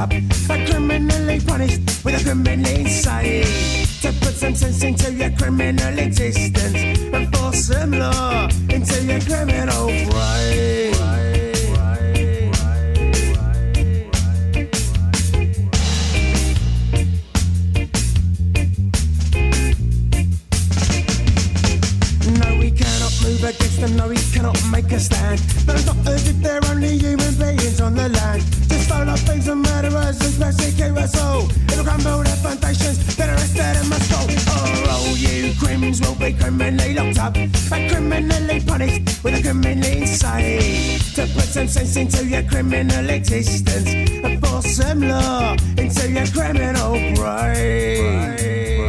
up and criminally punished with a criminal insane. To put some sense into your criminal existence and force some law into your criminal brain. No, we cannot move against them. No, we cannot make a stand. CK Russell. It'll crumble their foundations that are in Moscow. Or all you crims will be criminally locked up and criminally punished with a criminally insane. To put some sense into your criminal existence and force some law into your criminal brain. brain.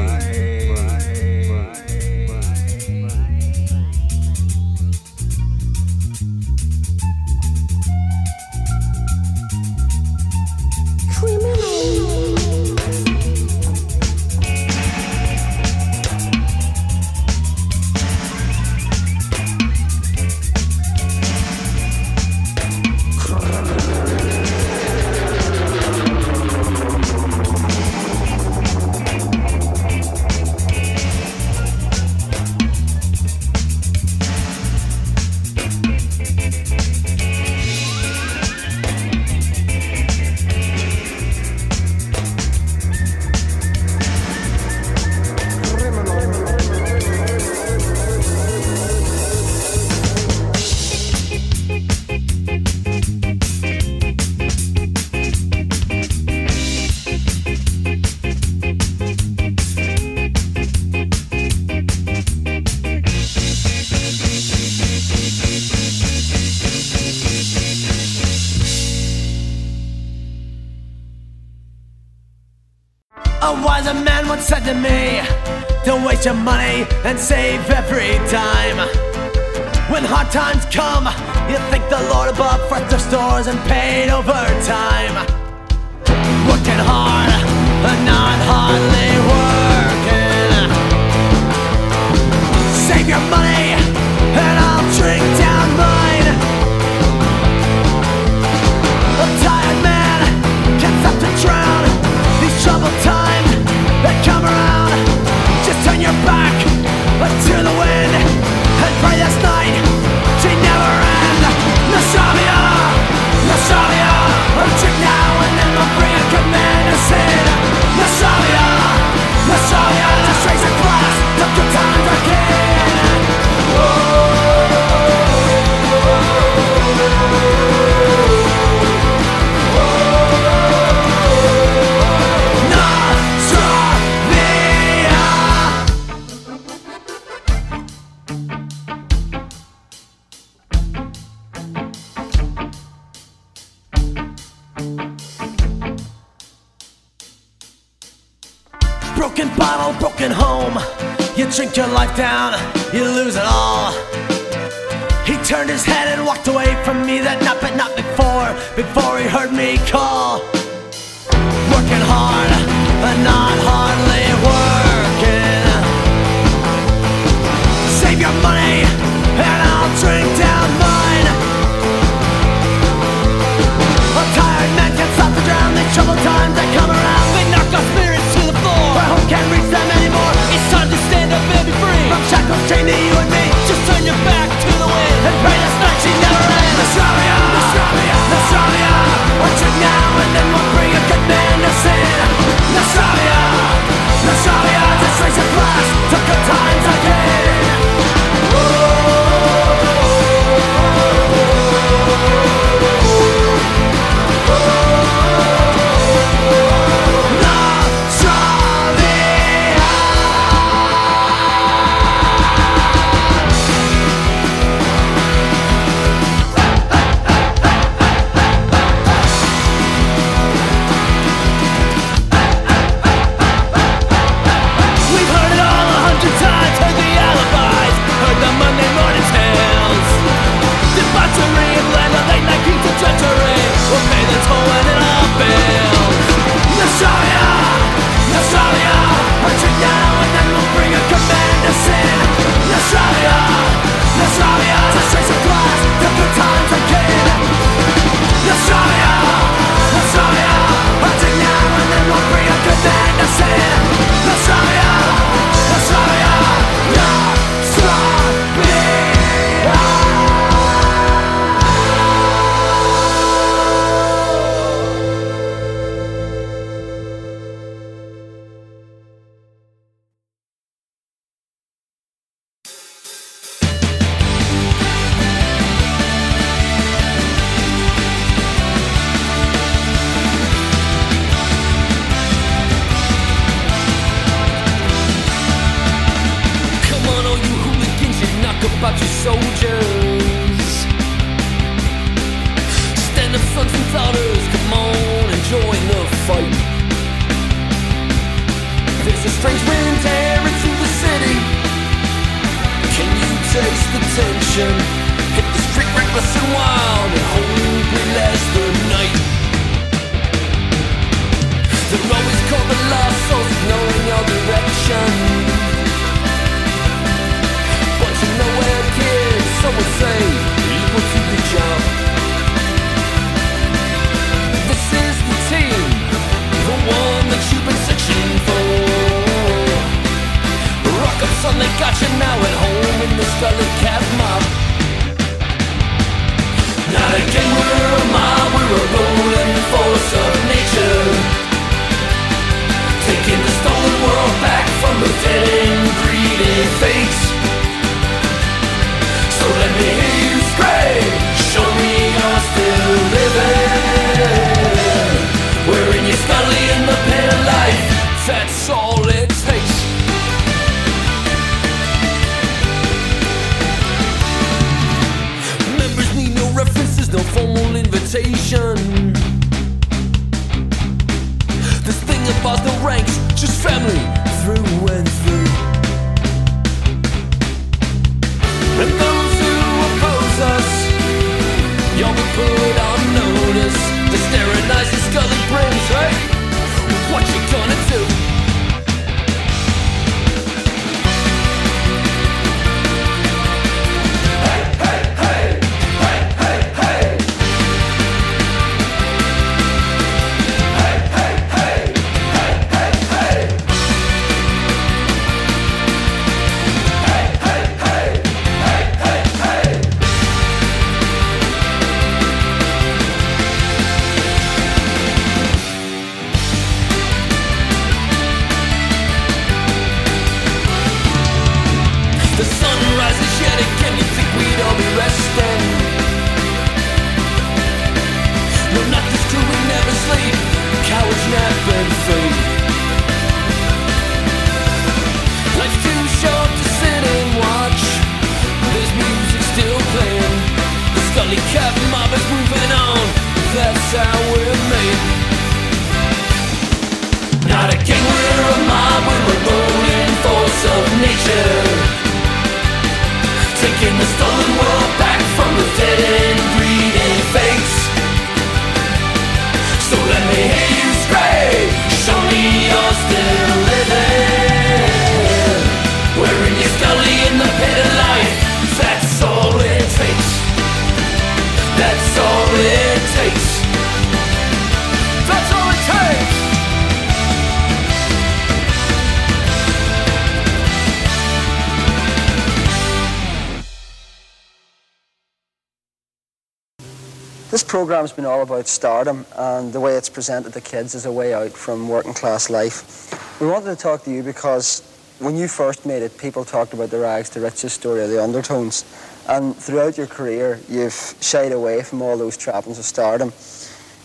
Program's been all about stardom and the way it's presented to kids as a way out from working class life. We wanted to talk to you because when you first made it, people talked about the rags to riches story of the undertones. And throughout your career, you've shied away from all those trappings of stardom.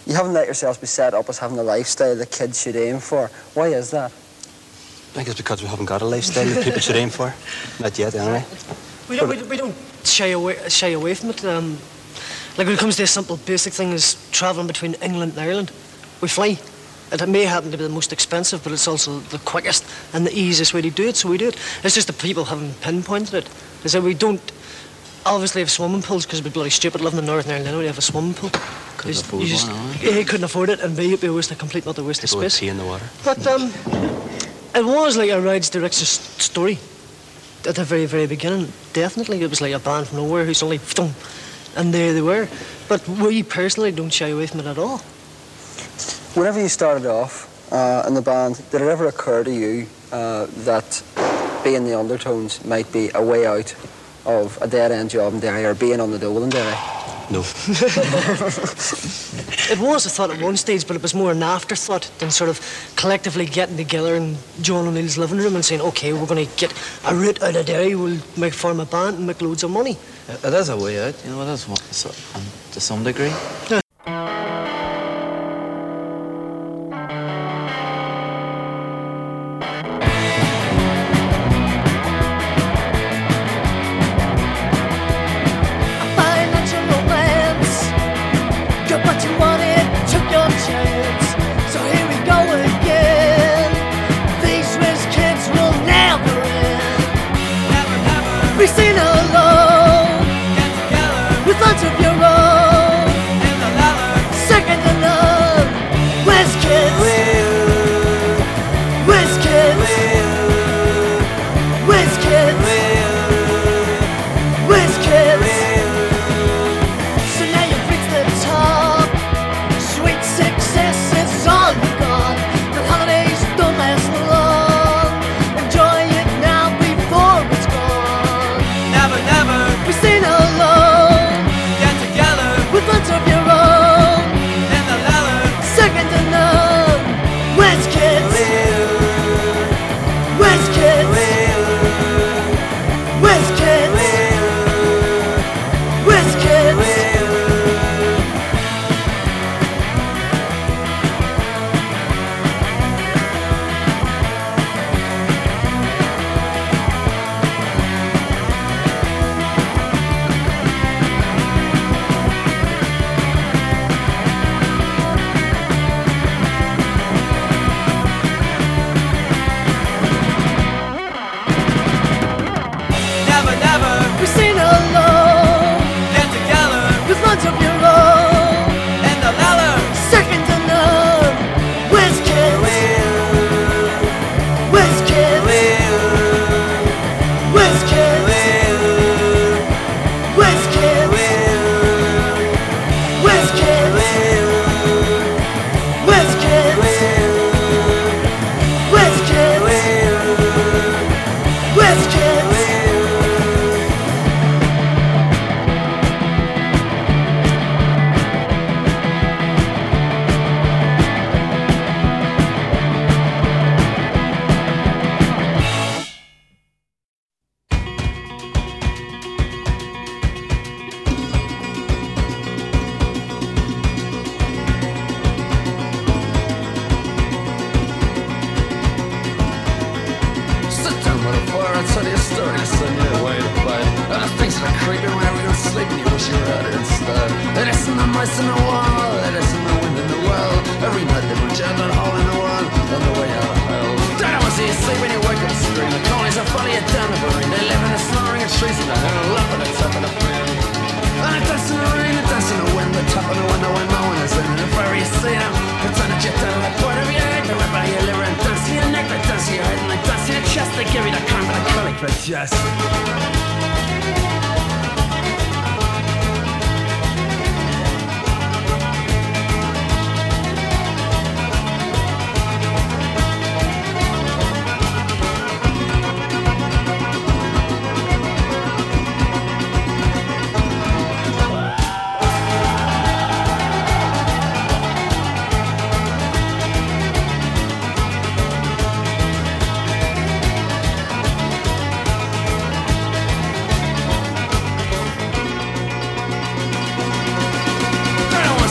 You haven't let yourselves be set up as having a lifestyle that kids should aim for. Why is that? I think it's because we haven't got a lifestyle that people should aim for. Not yet, anyway. We don't, we, don't- we don't shy away, shy away from it. Um, like when it comes to a simple basic thing as travelling between England and Ireland, we fly. And It may happen to be the most expensive, but it's also the quickest and the easiest way to do it, so we do it. It's just the people haven't pinpointed it. Is that we don't obviously have swimming pools because it'd be bloody stupid living in Northern Ireland anyway to have a swimming pool. Couldn't afford you just, one, aye. A, couldn't afford it, and B, it'd be a waste, a complete utter waste of People space. pee in the water. But um, it was like a Rides director's story at the very, very beginning. Definitely, it was like a band from nowhere who's only and there they were. But we personally don't shy away from it at all. Whenever you started off uh, in the band, did it ever occur to you uh, that being the undertones might be a way out of a dead end job in Derry or being on the dole in Derry? No. It was a thought at one stage, but it was more an afterthought than sort of collectively getting together in John O'Neill's living room and saying, okay, we're going to get a route out of Derry, we'll make form a band and make loads of money. It is a way out, you know, it is one, so, um, to some degree. financial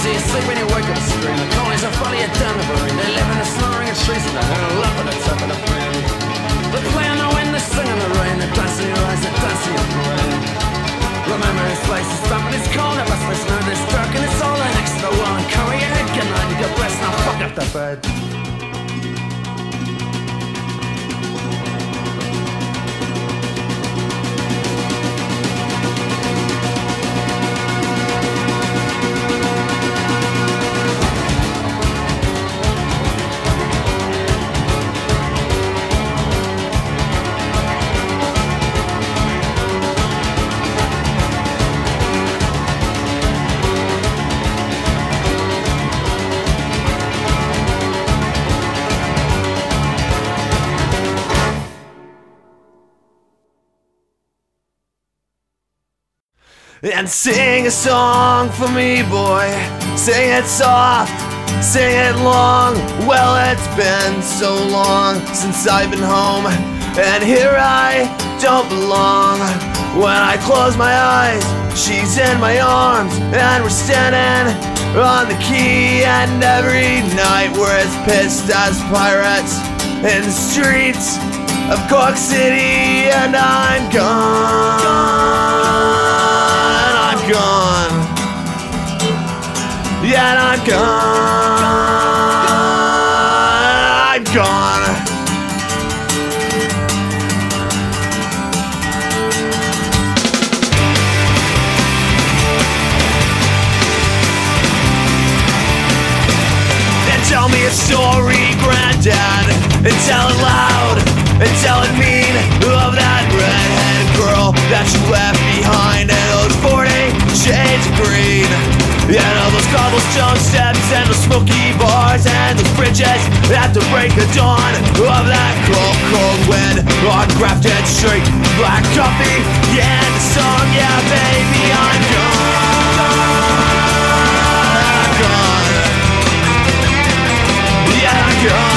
see you sleep when you wake up scream. The colonies are a den of rain. They live in the snoring of trees and the hell up at the top of the fin. They play on the wind, they sing in the rain. They dance in your eyes, they dance in your brain. Remember this place is damp and it's cold. Never space now this dark and it's all the next to the wall. And carry your head, good night, you get blessed. Now fuck up the bed. And sing a song for me, boy. Sing it soft, sing it long. Well, it's been so long since I've been home, and here I don't belong. When I close my eyes, she's in my arms, and we're standing on the quay. And every night we're as pissed as pirates in the streets of Cork City, and I'm gone. Gone. Yeah, I'm gone. I'm gone. And tell me a story, granddad, and tell it loud, and tell it mean of that redheaded girl that you left those cobblestone steps and those smoky bars and those bridges at the break of dawn of that cold, cold wind on Grafton Street. Black coffee, yeah, the song, yeah, baby, I'm gone. I'm gone. Yeah, I'm gone.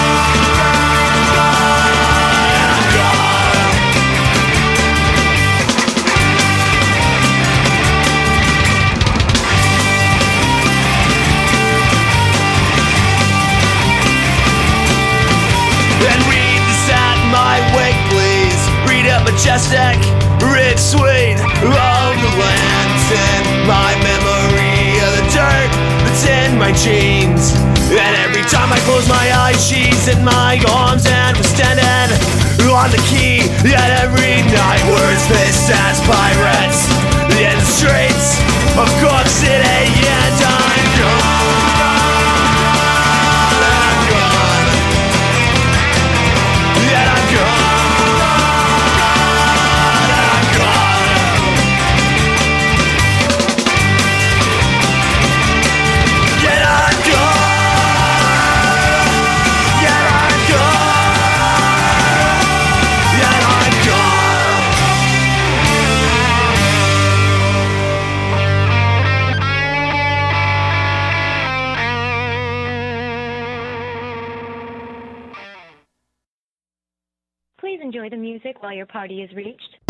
Majestic, rich, sweet. Of the lands in my memory of the dirt that's in my jeans. And every time I close my eyes, she's in my arms and we're standing on the key. Yet every night we're as pissed as pirates in the streets of Cork City. And I'm gone. While your party is reached.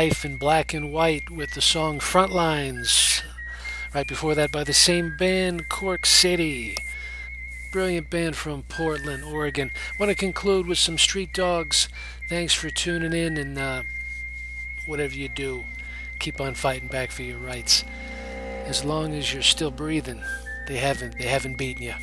Life in Black and White with the song Frontlines. Right before that, by the same band, Cork City. Brilliant band from Portland, Oregon. Want to conclude with some Street Dogs. Thanks for tuning in, and uh, whatever you do, keep on fighting back for your rights. As long as you're still breathing, they haven't they haven't beaten you.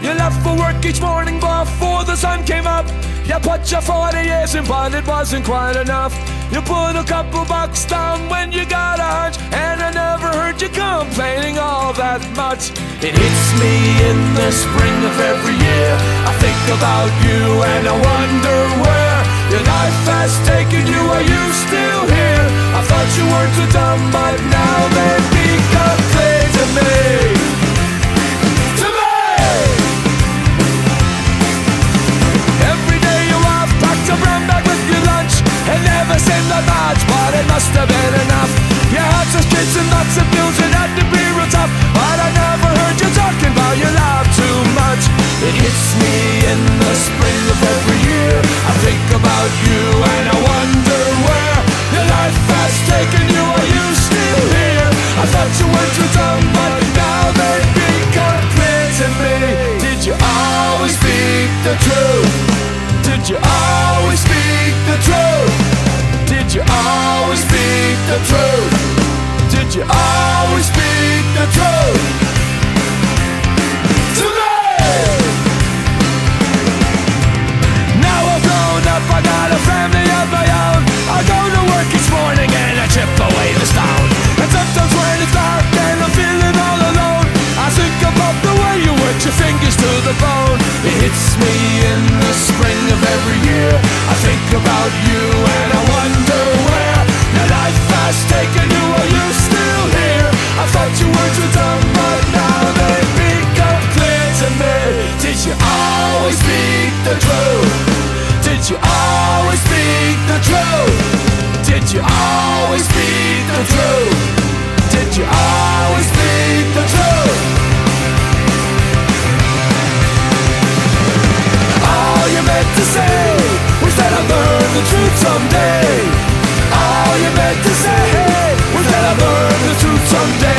You left for work each morning before the sun came up. You put your 40 years in, but it wasn't quite enough. You put a couple bucks down when you got a hunch, and I never heard you complaining all that much. It hits me in the spring of every year. I think about you and I wonder where your life has taken you. Are you still here? I thought you weren't too dumb, but now they become clear to me. Lunch never seen the match, but it must have been enough You had some kids and lots of bills and had to be real tough But I never heard you talking about your life too much It hits me in the spring of every year I think about you and I wonder where Your life has taken you, are you still here? I thought you were too dumb, but now they become clear to me Did you always speak the truth? Did you always speak the truth? speak the truth? Did you always speak the truth? To me! Now I've grown up, I got a family of my own. I go to work each morning and I chip away the stone. And sometimes when it's dark and I'm feeling all alone, I think about the way you your fingers to the bone. It hits me in the spring of every year. I think about you and I wonder you, are you still here? I thought your words were dumb, but now they become clear to me Did you always speak the truth? Did you always speak the truth? Did you always speak the truth? Did you always speak the truth? All you meant to say was that I'd learn the truth someday meant to say Well, that I learned the truth someday.